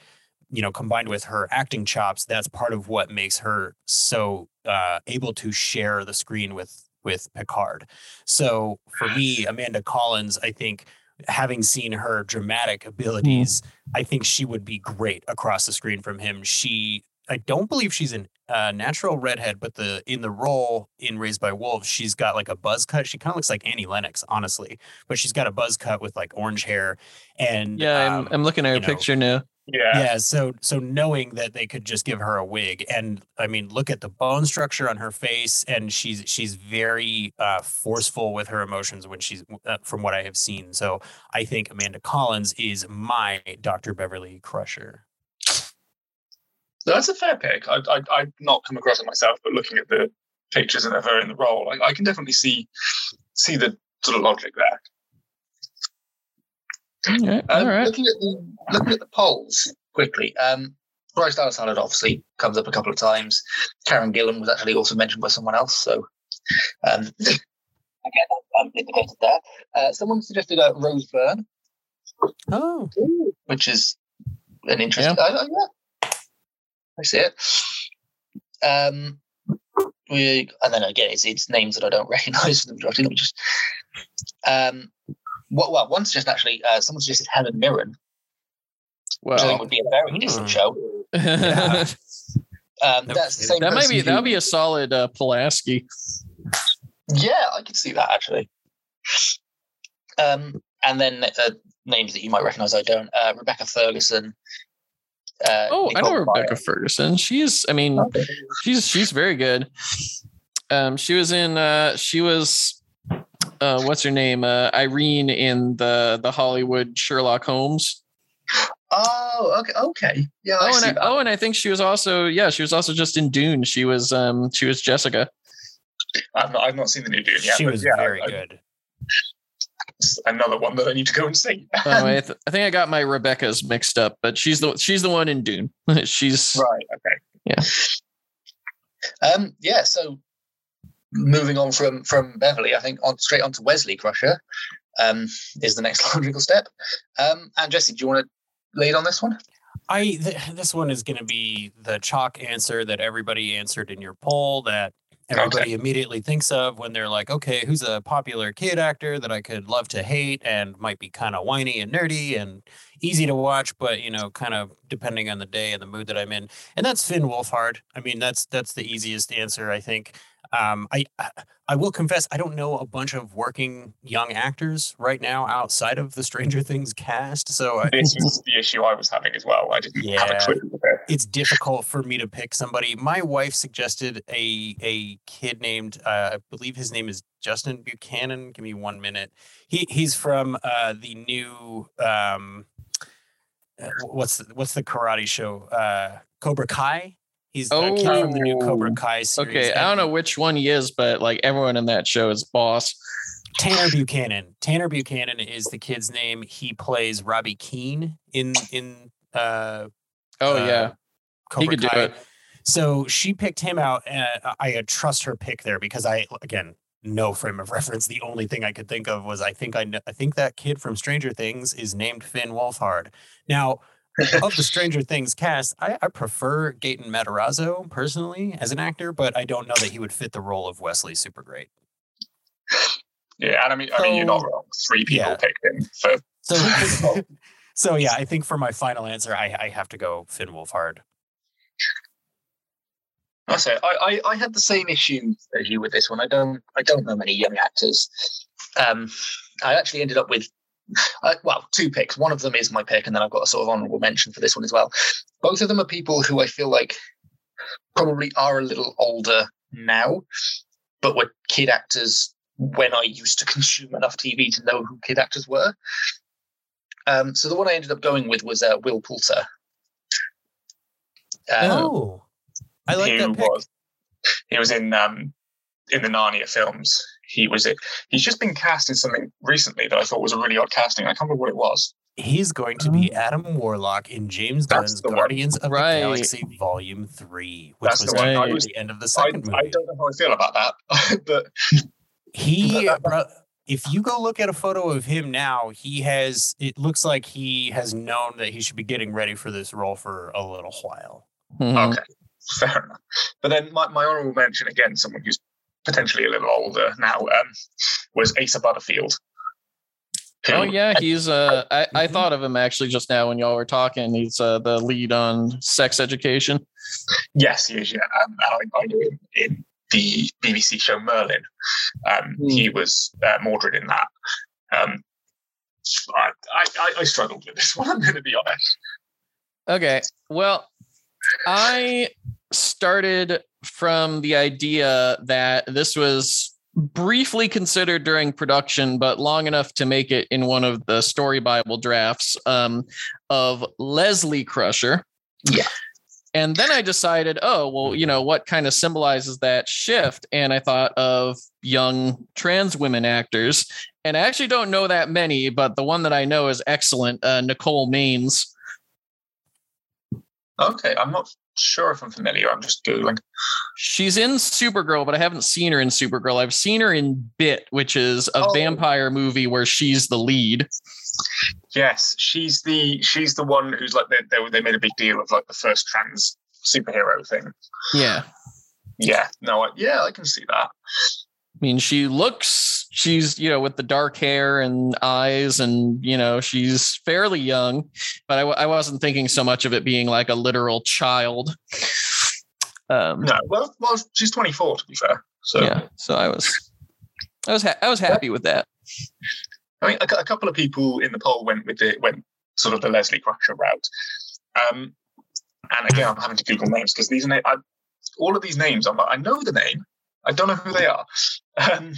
you know, combined with her acting chops, that's part of what makes her so uh, able to share the screen with with Picard. So for me, Amanda Collins, I think having seen her dramatic abilities, mm. I think she would be great across the screen from him. She, I don't believe she's a uh, natural redhead, but the in the role in Raised by Wolves, she's got like a buzz cut. She kind of looks like Annie Lennox, honestly, but she's got a buzz cut with like orange hair. And yeah, um, I'm, I'm looking at her picture now. Yeah. Yeah. So so knowing that they could just give her a wig, and I mean, look at the bone structure on her face, and she's she's very uh, forceful with her emotions when she's uh, from what I have seen. So I think Amanda Collins is my Dr. Beverly Crusher. That's a fair pick. I, I I've not come across it myself, but looking at the pictures of her in the role, I, I can definitely see see the sort of logic there. Okay, um, Looking at the looking at the polls quickly, um, Bryce Dallas Howard obviously comes up a couple of times. Karen Gillan was actually also mentioned by someone else, so um, again, I'm indicated there. Uh, someone suggested uh, Rose Byrne. Oh, which is an interesting. Yeah. Uh, yeah. I see it. Um, we and then again, it's, it's names that I don't recognise for the majority. Let me just. Um, well, well one suggestion actually, uh, someone suggested Helen Mirren, well, which I think would be a very decent hmm. show. Yeah. um, that's the same. That might be that would be a solid uh, Pulaski. Yeah, I could see that actually. Um, and then uh, names that you might recognize, I don't. Uh, Rebecca Ferguson. Uh, oh, Nicole I know Rebecca Ferguson. She's, I mean, she's she's very good. Um, she was in. Uh, she was uh, what's her name? Uh, Irene in the the Hollywood Sherlock Holmes. Oh, okay, okay, yeah. Oh, I and I, oh, and I think she was also yeah, she was also just in Dune. She was um she was Jessica. I've not I've not seen the new Dune yet. She was yeah, very I, good. Another one that I need to go and see. oh, I, th- I think I got my Rebecca's mixed up, but she's the she's the one in Dune. she's right. Okay. Yeah. Um. Yeah. So moving on from from Beverly, I think on straight on to Wesley Crusher um, is the next logical step. Um, and Jesse, do you want to lead on this one? I th- this one is going to be the chalk answer that everybody answered in your poll that everybody okay. immediately thinks of when they're like, okay, who's a popular kid actor that I could love to hate and might be kind of whiny and nerdy and easy to watch, but you know, kind of depending on the day and the mood that I'm in. And that's Finn Wolfhard. I mean, that's that's the easiest answer, I think. Um, I I will confess I don't know a bunch of working young actors right now outside of the Stranger Things cast. So this is the issue I was having as well. I didn't yeah, have a clue. It's difficult for me to pick somebody. My wife suggested a a kid named uh, I believe his name is Justin Buchanan. Give me one minute. He he's from uh, the new um, uh, what's the, what's the karate show? Uh, Cobra Kai. He's oh, kid from the new Cobra oh, Kai series. Okay, I don't know which one he is, but like everyone in that show is boss. Tanner Buchanan. Tanner Buchanan is the kid's name. He plays Robby Keene in in. Uh, oh uh, yeah, Cobra he could Kai. do it. So she picked him out. Uh, I trust her pick there because I again no frame of reference. The only thing I could think of was I think I know, I think that kid from Stranger Things is named Finn Wolfhard. Now of the Stranger Things cast, I, I, prefer Gaten Matarazzo personally as an actor, but I don't know that he would fit the role of Wesley super great. Yeah, and I mean, so, I mean, you're not wrong. Three people yeah. picked him for. So, so yeah, I think for my final answer, I, I have to go Finn Wolfhard. I say I, I, I had the same issue as you with this one. I don't I don't know many young actors. Um, I actually ended up with uh, well, two picks. One of them is my pick, and then I've got a sort of honorable mention for this one as well. Both of them are people who I feel like probably are a little older now, but were kid actors when I used to consume enough TV to know who kid actors were. Um, so the one I ended up going with was uh, Will Poulter. Um, Oh, I like he that pick. was he was in um in the Narnia films. He was it. He's just been cast in something recently that I thought was a really odd casting. I can't remember what it was. He's going to be Adam Warlock in James That's Gunn's the one. Guardians of Right. the Galaxy Volume Three, which That's was the one. done at was- the end of the I, second movie. I don't know how I feel about that, but He, But- bro, if you go look at a photo of him now, he has. It looks like he has known that he should be getting ready for this role for a little while. Mhm. okay, fair enough. But then my, my honourable mention again, someone who's potentially a little older now, um, was Asa Butterfield. Oh yeah, he's uh I, I Mhm. thought of him actually just now when y'all were talking. He's uh, the lead on sex education. Yes, he is. Yeah, um, I, I knew him in the BBC show Merlin. Um, Hmm. He was uh, Mordred in that. Um, I, I, I- I struggled with this one. I'm going to be honest. Okay. Well, I started from the idea that this was briefly considered during production, but long enough to make it in one of the story Bible drafts um, of Leslie Crusher. Yeah. And then I decided, oh, well, you know, what kind of symbolizes that shift? And I thought of young trans women actors. And I actually don't know that many, but the one that I know is excellent, uh, Nicole Maines. Okay, I'm not sure if I'm familiar. I'm just googling. She's in Supergirl, but I haven't seen her in Supergirl. I've seen her in Bit, which is a Oh. vampire movie where she's the lead. Yes, she's the she's the one who's like they they, they made a big deal of like the first trans superhero thing. Yeah. Yeah, no, I, yeah, I can see that. I mean, she looks, she's, you know, with the dark hair and eyes, and, you know, she's fairly young, but I, I wasn't thinking so much of it being like a literal child. Um, No, well, well, she's 24 to be fair. So yeah. So I was, I was, ha- I was happy with that. I mean, a, a couple of people in the poll went with the went sort of the Leslie Crusher route. Um, and again, I'm having to Google names because these are I, all of these names. I'm like, I know the name, I don't know who they are. Um,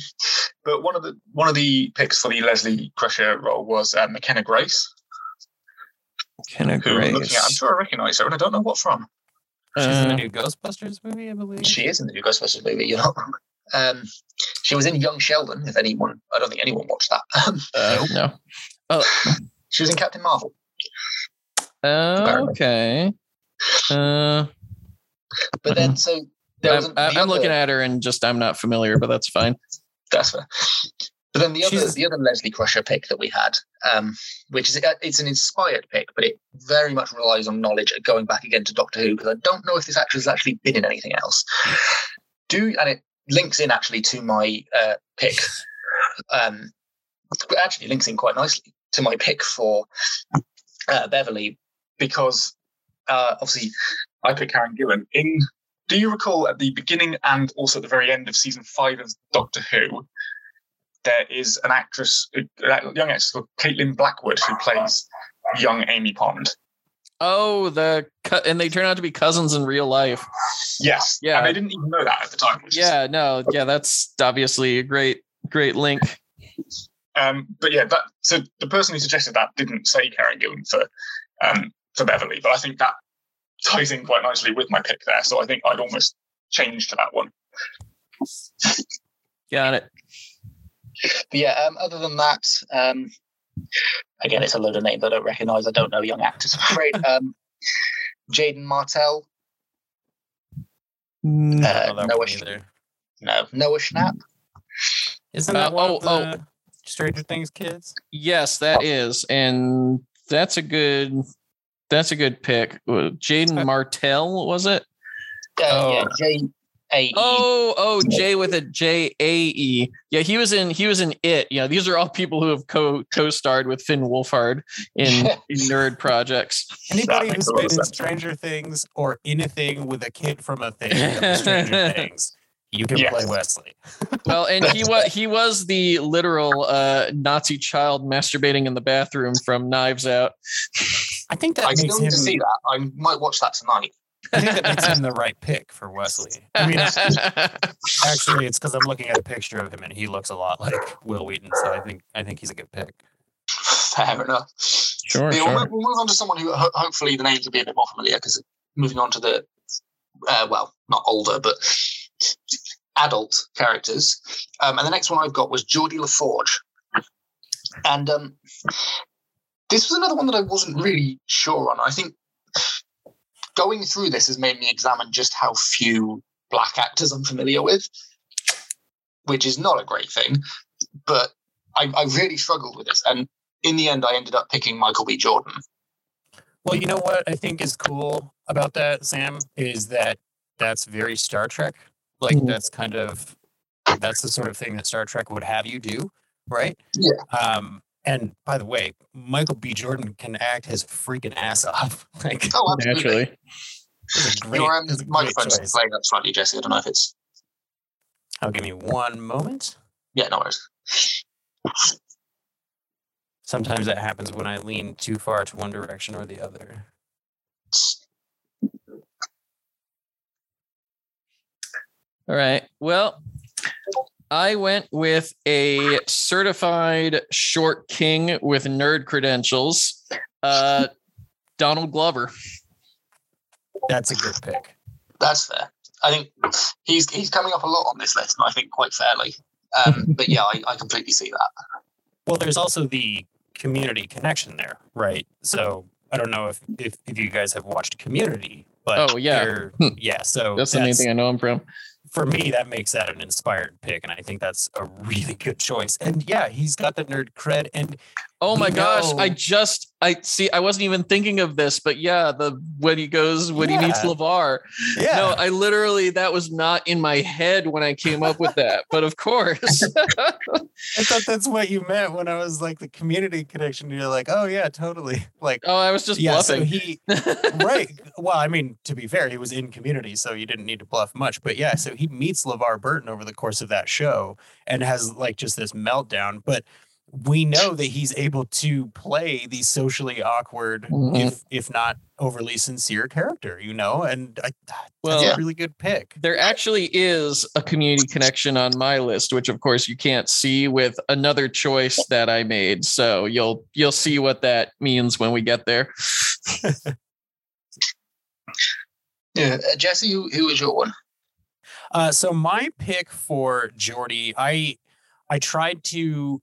but one of the one of the picks for the Leslie Crusher role was uh, McKenna Grace, Kenna who I'm looking at, I'm sure I recognise her, and I don't know what from. She's in the Uh, new Ghostbusters movie, I believe. She is in the new Ghostbusters movie. You're not wrong. Um, she was in Young Sheldon. If anyone, I don't think anyone watched that. Um, uh, no. Oh, she was in Captain Marvel. uh, okay. Uh, But then, so there was I'm, I'm other- looking at her and just I'm not familiar, but that's fine. That's fair. But then the other She's- the other Leslie Crusher pick that we had, um, which is it's an inspired pick, but it very much relies on knowledge. Going back again to Doctor Who, because I don't know if this actress has actually been in anything else. Do and it links in actually to my uh, pick. Um, actually links in quite nicely to my pick for uh, Beverly because uh, obviously I picked Karen Gillan. In do you recall at the beginning and also at the very end of season five of Doctor Who, there is an actress, a a young actress called Caitlin Blackwood who plays young Amy Pond. Oh, the and they turn out to be cousins in real life. Yes, Yeah. and I didn't even know that at the time. Which is- Yeah, no, yeah, that's obviously a great, great link. um, but yeah, that so the person who suggested that didn't say Karen Gillan for um, for Beverly, but I think that ties in quite nicely with my pick there. So I think I'd almost change to that one. Got it. But yeah, um, other than that, um, again, it's a load of names I don't recognize. I don't know young actors, I'm afraid. um, Jaeden Martell, I don't uh, Noah, one Sch- either. no, Noah Schnapp. Isn't Uh, that one oh, of the Stranger Things kids? Yes, that is, and that's a good. That's a good pick. Uh, Jaeden Martell was it? Uh, Oh. Yeah, J A E. Oh, oh, J with a J A E. Yeah, he was in. He was in it. You know, these are all people who have co co-starred with Finn Wolfhard in, in nerd projects. Anybody makes who's a lot been in. Stranger Things or anything with a kid from a thing of Stranger Things, you can Yes. play Wesley. Well, and he was he was the literal uh, Nazi child masturbating in the bathroom from Knives Out. I think that I makes still him. need to see that. I might watch that tonight. I think that makes him the right pick for Wesley. I mean, actually, it's because I'm looking at a picture of him and he looks a lot like Wil Wheaton. So I think I think he's a good pick. Fair enough. Sure, Yeah, we'll, move, we'll move on to someone who ho- hopefully the names will be a bit more familiar because moving on to the, uh, well, not older, but adult characters. Um, and the next one I've got was Geordi LaForge. And um, this was another one that I wasn't really sure on. I think going through this has made me examine just how few black actors I'm familiar with, which is not a great thing. But I, I really struggled with this. And in the end, I ended up picking Michael B. Jordan. Well, you know what I think is cool about that, Sam, is that that's very Star Trek. Like Mhm. that's kind of that's the sort of thing that Star Trek would have you do, right? Yeah. Um, and by the way, Michael B. Jordan can act his freaking ass off. Like Oh, absolutely. Naturally. it's a great, Your um, it's a great microphone's choice. playing up slightly, Jesse. I don't know if it's. Oh, give me one moment. Yeah, no worries. Sometimes that happens when I lean too far to one direction or the other. All right. Well, I went with a certified short king with nerd credentials, uh, Donald Glover. That's a good pick. That's fair. I think he's he's coming up a lot on this list, and I think quite fairly. Um, but yeah, I, I completely see that. Well, there's also the community connection there, right? So I don't know if if, if you guys have watched Community, but Oh, yeah. Hmm. yeah. So That's the main thing I know him from. For me, that makes that an inspired pick, and I think that's a really good choice. And yeah, he's got the nerd cred, and Oh my We gosh! I just I see. I wasn't even thinking of this, but yeah, the when he goes when he meets LeVar. yeah, No, I literally that was not in my head when I came up with that. But of course, I thought that's what you meant when I was like the community connection. You're like, oh yeah, totally. Like, oh, I was just yeah. So bluffing. he right. Well, I mean, to be fair, he was in community, so you didn't need to bluff much. But yeah, so he meets LeVar Burton over the course of that show and has like just this meltdown. But we know that he's able to play the socially awkward, Mhm. if if not overly sincere character, you know, and I, that's Well, a really good pick. There actually is a community connection on my list, which of course you can't see with another choice that I made. So you'll you'll see what that means when we get there. Yeah, uh, Jesse, who, who was your one? Uh, so my pick for Geordi, I I tried to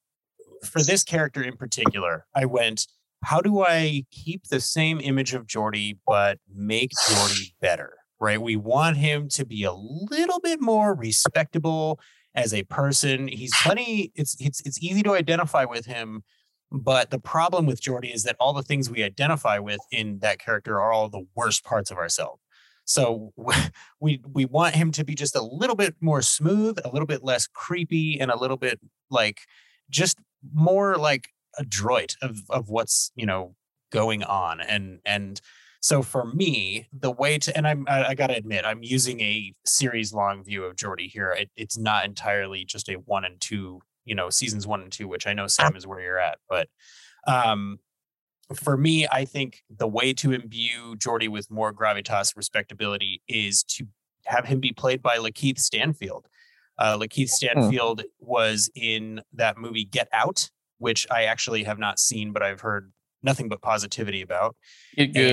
for this character in particular, I went, how do I keep the same image of Geordi but make Geordi better? Right? We want him to be a little bit more respectable as a person. He's plenty it's it's it's easy to identify with him, but the problem with Geordi is that all the things we identify with in that character are all the worst parts of ourselves. So we we want him to be just a little bit more smooth, a little bit less creepy, and a little bit like just more like adroit of of what's you know going on. And and so for me, the way to and I'm I, I gotta admit I'm using a series long view of Geordi here. It, it's not entirely just a one and two, you know, seasons one and two, which I know Sam is where you're at, but um for me, I think the way to imbue Geordi with more gravitas respectability is to have him be played by Lakeith Stanfield. Uh, Lakeith Stanfield was in that movie Get Out, which I actually have not seen, but I've heard nothing but positivity about.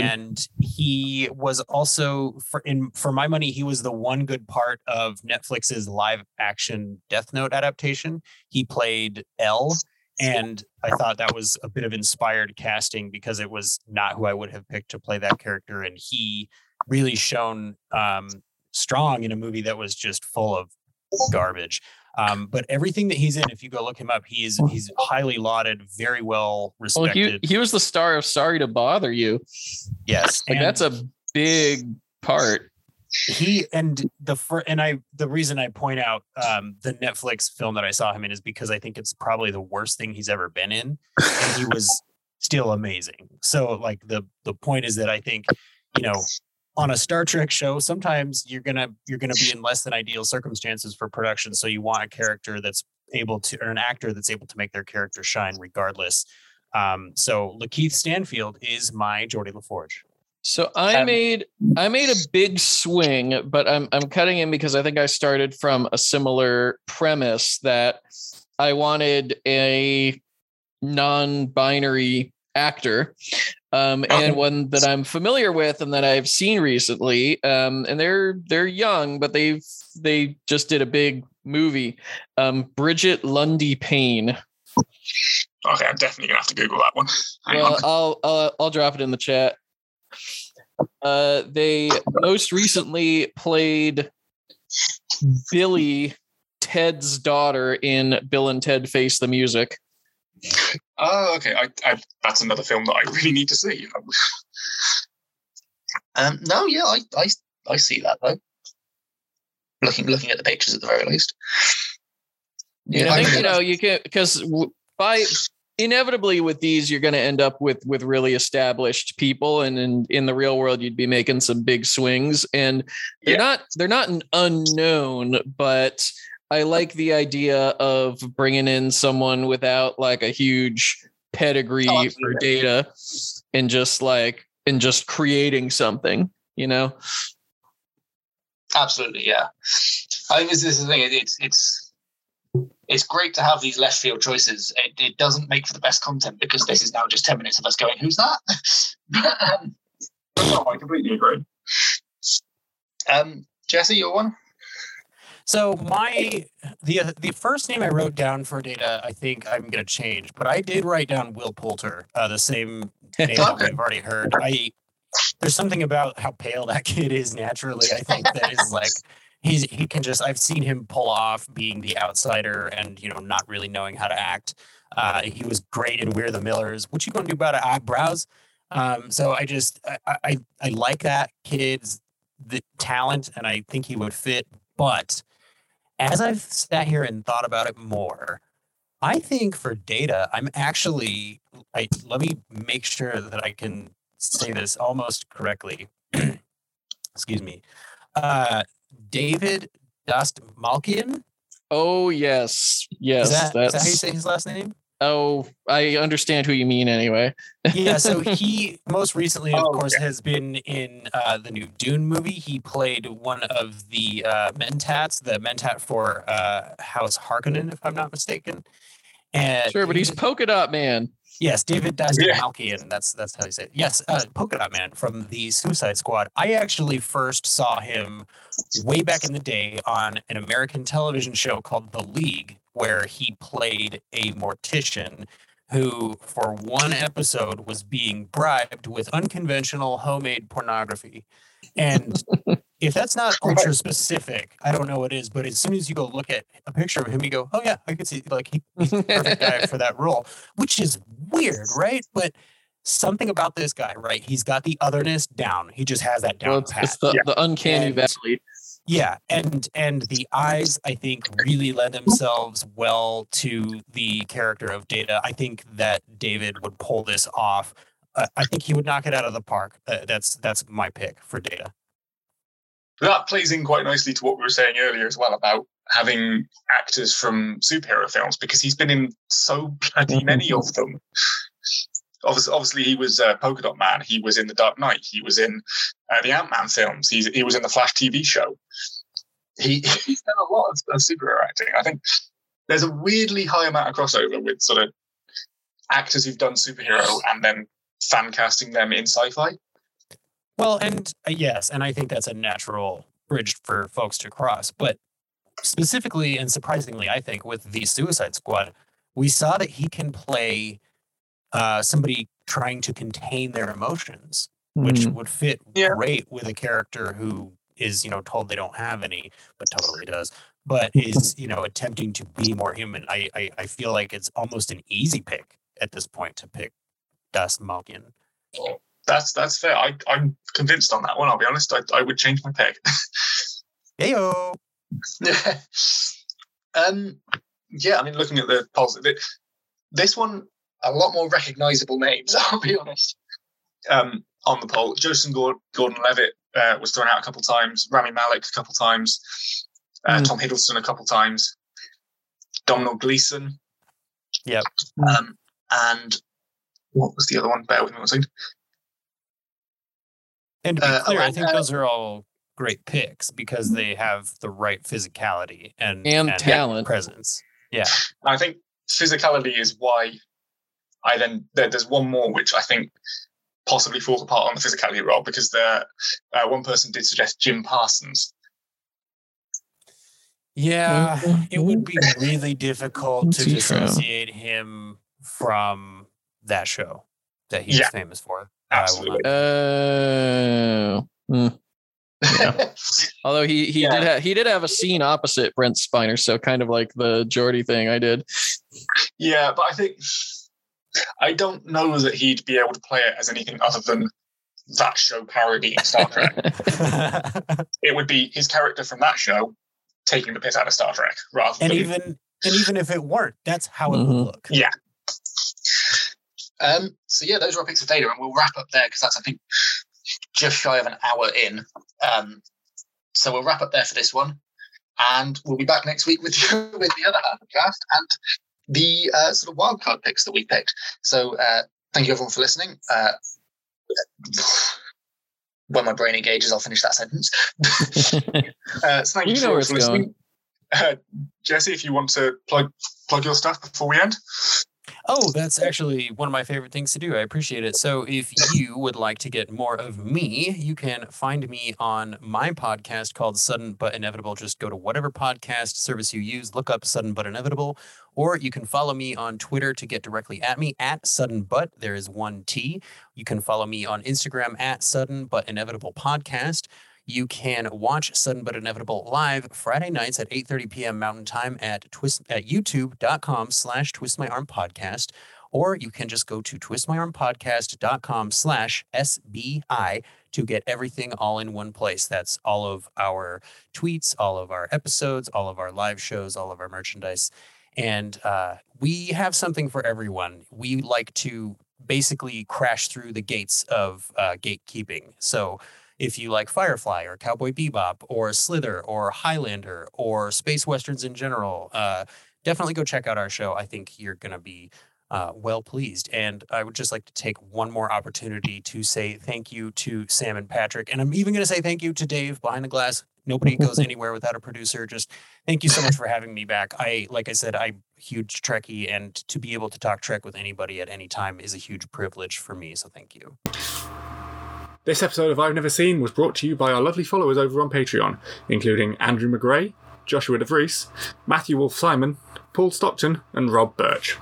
And he was also for in for my money, he was the one good part of Netflix's live action Death Note adaptation. He played L, and I thought that was a bit of inspired casting because it was not who I would have picked to play that character, and he really shone um, strong in a movie that was just full of garbage. Um, but everything that he's in, if you go look him up, he is he's highly lauded, very well well, respected. he he was the star of Sorry to Bother You. yes, Like and- that's a big part. he and the fir- and I the reason I point out um, the Netflix film that I saw him in is because I think it's probably the worst thing he's ever been in, and he was still amazing. So like the the point is that I think you know on a Star Trek show sometimes you're gonna you're gonna be in less than ideal circumstances for production, so you want a character that's able to or an actor that's able to make their character shine regardless. Um, so Lakeith Stanfield is my Geordi LaForge. So I Um, made I made a big swing, but I'm I'm cutting in because I think I started from a similar premise that I wanted a non-binary actor, um, and one that I'm familiar with and that I've seen recently. Um, and they're they're young, but they've they just did a big movie. Um, Brigette Lundy Paine. Okay, I'm definitely gonna have to Google that one. Hang Well, on. I'll uh, I'll drop it in the chat. Uh, they most recently played Billy, Ted's daughter in Bill and Ted Face the Music. Oh, okay. I, I, that's another film that I really need to see. Um, no, yeah, I, I, I see that though. Looking, looking at the pictures at the very least. Yeah, I think you know you can because by inevitably with these you're going to end up with with really established people, and in in the real world you'd be making some big swings, and they're Yeah. not they're not an unknown, but I like the idea of bringing in someone without like a huge pedigree Oh, for data, and just like and just creating something, you know. Absolutely, yeah. I think this, this is the thing. It's it's it's great to have these left field choices. It, it doesn't make for the best content because this is now just ten minutes of us going, "Who's that?" um, no, I completely agree. um, Jesse, your one. So my the the first name I wrote down for data, I think I'm gonna change, but I did write down Will Poulter, uh, the same name that we've already heard. I there's something about how pale that kid is naturally. I think that is like he's he can just I've seen him pull off being the outsider and you know not really knowing how to act. Uh, he was great in We're the Millers. What you gonna do about eyebrows? Um, so I just I, I I like that kid's the talent and I think he would fit, but as I've sat here and thought about it more, I think for data, I'm actually I let me make sure that I can say this almost correctly. Excuse me. Uh David Dust Malkian. Oh yes, yes, Is that, is that's that how you say his last name? Oh I understand who you mean anyway. yeah, so he most recently, of Oh, course, has been in uh, the new Dune movie. He played one of the uh, Mentats, the Mentat for uh, House Harkonnen, if I'm not mistaken. And Sure, but he's polka dot man. yes, David Dastmalkian. Yeah. That's that's how you say it. Yes, uh, Polka Dot Man from the Suicide Squad. I actually first saw him way back in the day on an American television show called The League, where he played a mortician who, for one episode, was being bribed with unconventional homemade pornography. And if that's not ultra specific, I don't know what is. But as soon as you go look at a picture of him, you go, "Oh yeah, I could see like he, he's the perfect guy for that role," which is weird, right? But something about this guy, right? He's got the otherness down. He just has that down Well, it's, pat. it's the, Yeah. the uncanny And- valley. Yeah, and and the eyes I think really lend themselves well to the character of Data. I think that David would pull this off. Uh, I think he would knock it out of the park. Uh, that's that's my pick for Data. That plays in quite nicely to what we were saying earlier as well about having actors from superhero films because he's been in so bloody many of them. Obviously, obviously he was uh, Polka Dot Man. He was in The Dark Knight. He was in uh, the Ant Man films. He's, he was in the Flash TV show. He, he's done a lot of, of superhero acting. I think there's a weirdly high amount of crossover with sort of actors who've done superhero and then fan casting them in sci-fi. Well, and uh, yes, and I think that's a natural bridge for folks to cross. But specifically and surprisingly, I think with the Suicide Squad, we saw that he can play uh, somebody trying to contain their emotions, which Mhm. would fit Yeah. great with a character who is, you know, told they don't have any, but totally does. But is, you know, attempting to be more human. I, I, I feel like it's almost an easy pick at this point to pick Dastmalkian. That's that's fair. I, I'm convinced on that one. I'll be honest. I, I would change my pick. Heyo. um, yeah, I mean, looking at the polls, th- this one a lot more recognizable names. I'll be honest. um, on the poll. Joseph Gordon Levitt uh, was thrown out a couple times. Rami Malek a couple times. Uh, Mm. Tom Hiddleston a couple times. Domhnall Gleeson. Yep. Um, and what was the other one? Bear with me one second. And to be Uh, clear, I think uh, those are all great picks because they have the right physicality and And talent. presence. Yeah. I think physicality is why I then there, there's one more which I think possibly falls apart on the physicality role because there uh, one person did suggest Jim Parsons. Yeah, it would be really difficult to dissociate him from that show that he's Yeah. famous for. Absolutely. Uh, mm. Yeah. Although he he Yeah. did ha- he did have a scene opposite Brent Spiner, so kind of like the Geordi thing I did. Yeah, but I think I don't know that he'd be able to play it as anything other than that show parody in Star Trek. it would be his character from that show taking the piss out of Star Trek rather and than even and even if it weren't, that's how it Mhm. would look. Yeah. Um, so yeah, those are our picks of data, and we'll wrap up there because that's I think just shy of an hour in. Um, so we'll wrap up there for this one, and we'll be back next week with you with the other half of the cast and the uh, sort of wildcard picks that we picked. So uh, thank you everyone for listening. Uh, when my brain engages, I'll finish that sentence. uh, so thank you, You know for, where it's for listening. Uh, Jesse, if you want to plug plug your stuff before we end. Oh, that's actually one of my favorite things to do. I appreciate it. So, if you would like to get more of me, you can find me on my podcast called Sudden But Inevitable. Just go to whatever podcast service you use, look up Sudden But Inevitable, or you can follow me on Twitter to get directly at me at Sudden But. There is one T. You can follow me on Instagram at Sudden But Inevitable Podcast. You can watch Sudden But Inevitable live Friday nights at 8.30 p.m. Mountain Time at twist at youtube.com slash twist my arm podcast. Or you can just go to twistmyarmpodcast.com slash SBI to get everything all in one place. That's all of our tweets, all of our episodes, all of our live shows, all of our merchandise. And uh, we have something for everyone. We like to basically crash through the gates of uh, gatekeeping. So if you like Firefly or Cowboy Bebop or Slither or Highlander or space westerns in general, uh, definitely go check out our show. I think you're going to be uh, well pleased. And I would just like to take one more opportunity to say thank you to Sam and Patrick. And I'm even going to say thank you to Dave behind the glass. Nobody goes anywhere without a producer. Just thank you so much for having me back. I, like I said, I'm huge Trekkie, and to be able to talk Trek with anybody at any time is a huge privilege for me. So thank you. This episode of I've Never Seen was brought to you by our lovely followers over on Patreon, including Andrew McGray, Joshua DeVries, Matthew Wolf Simon, Paul Stockton, and Rob Birch.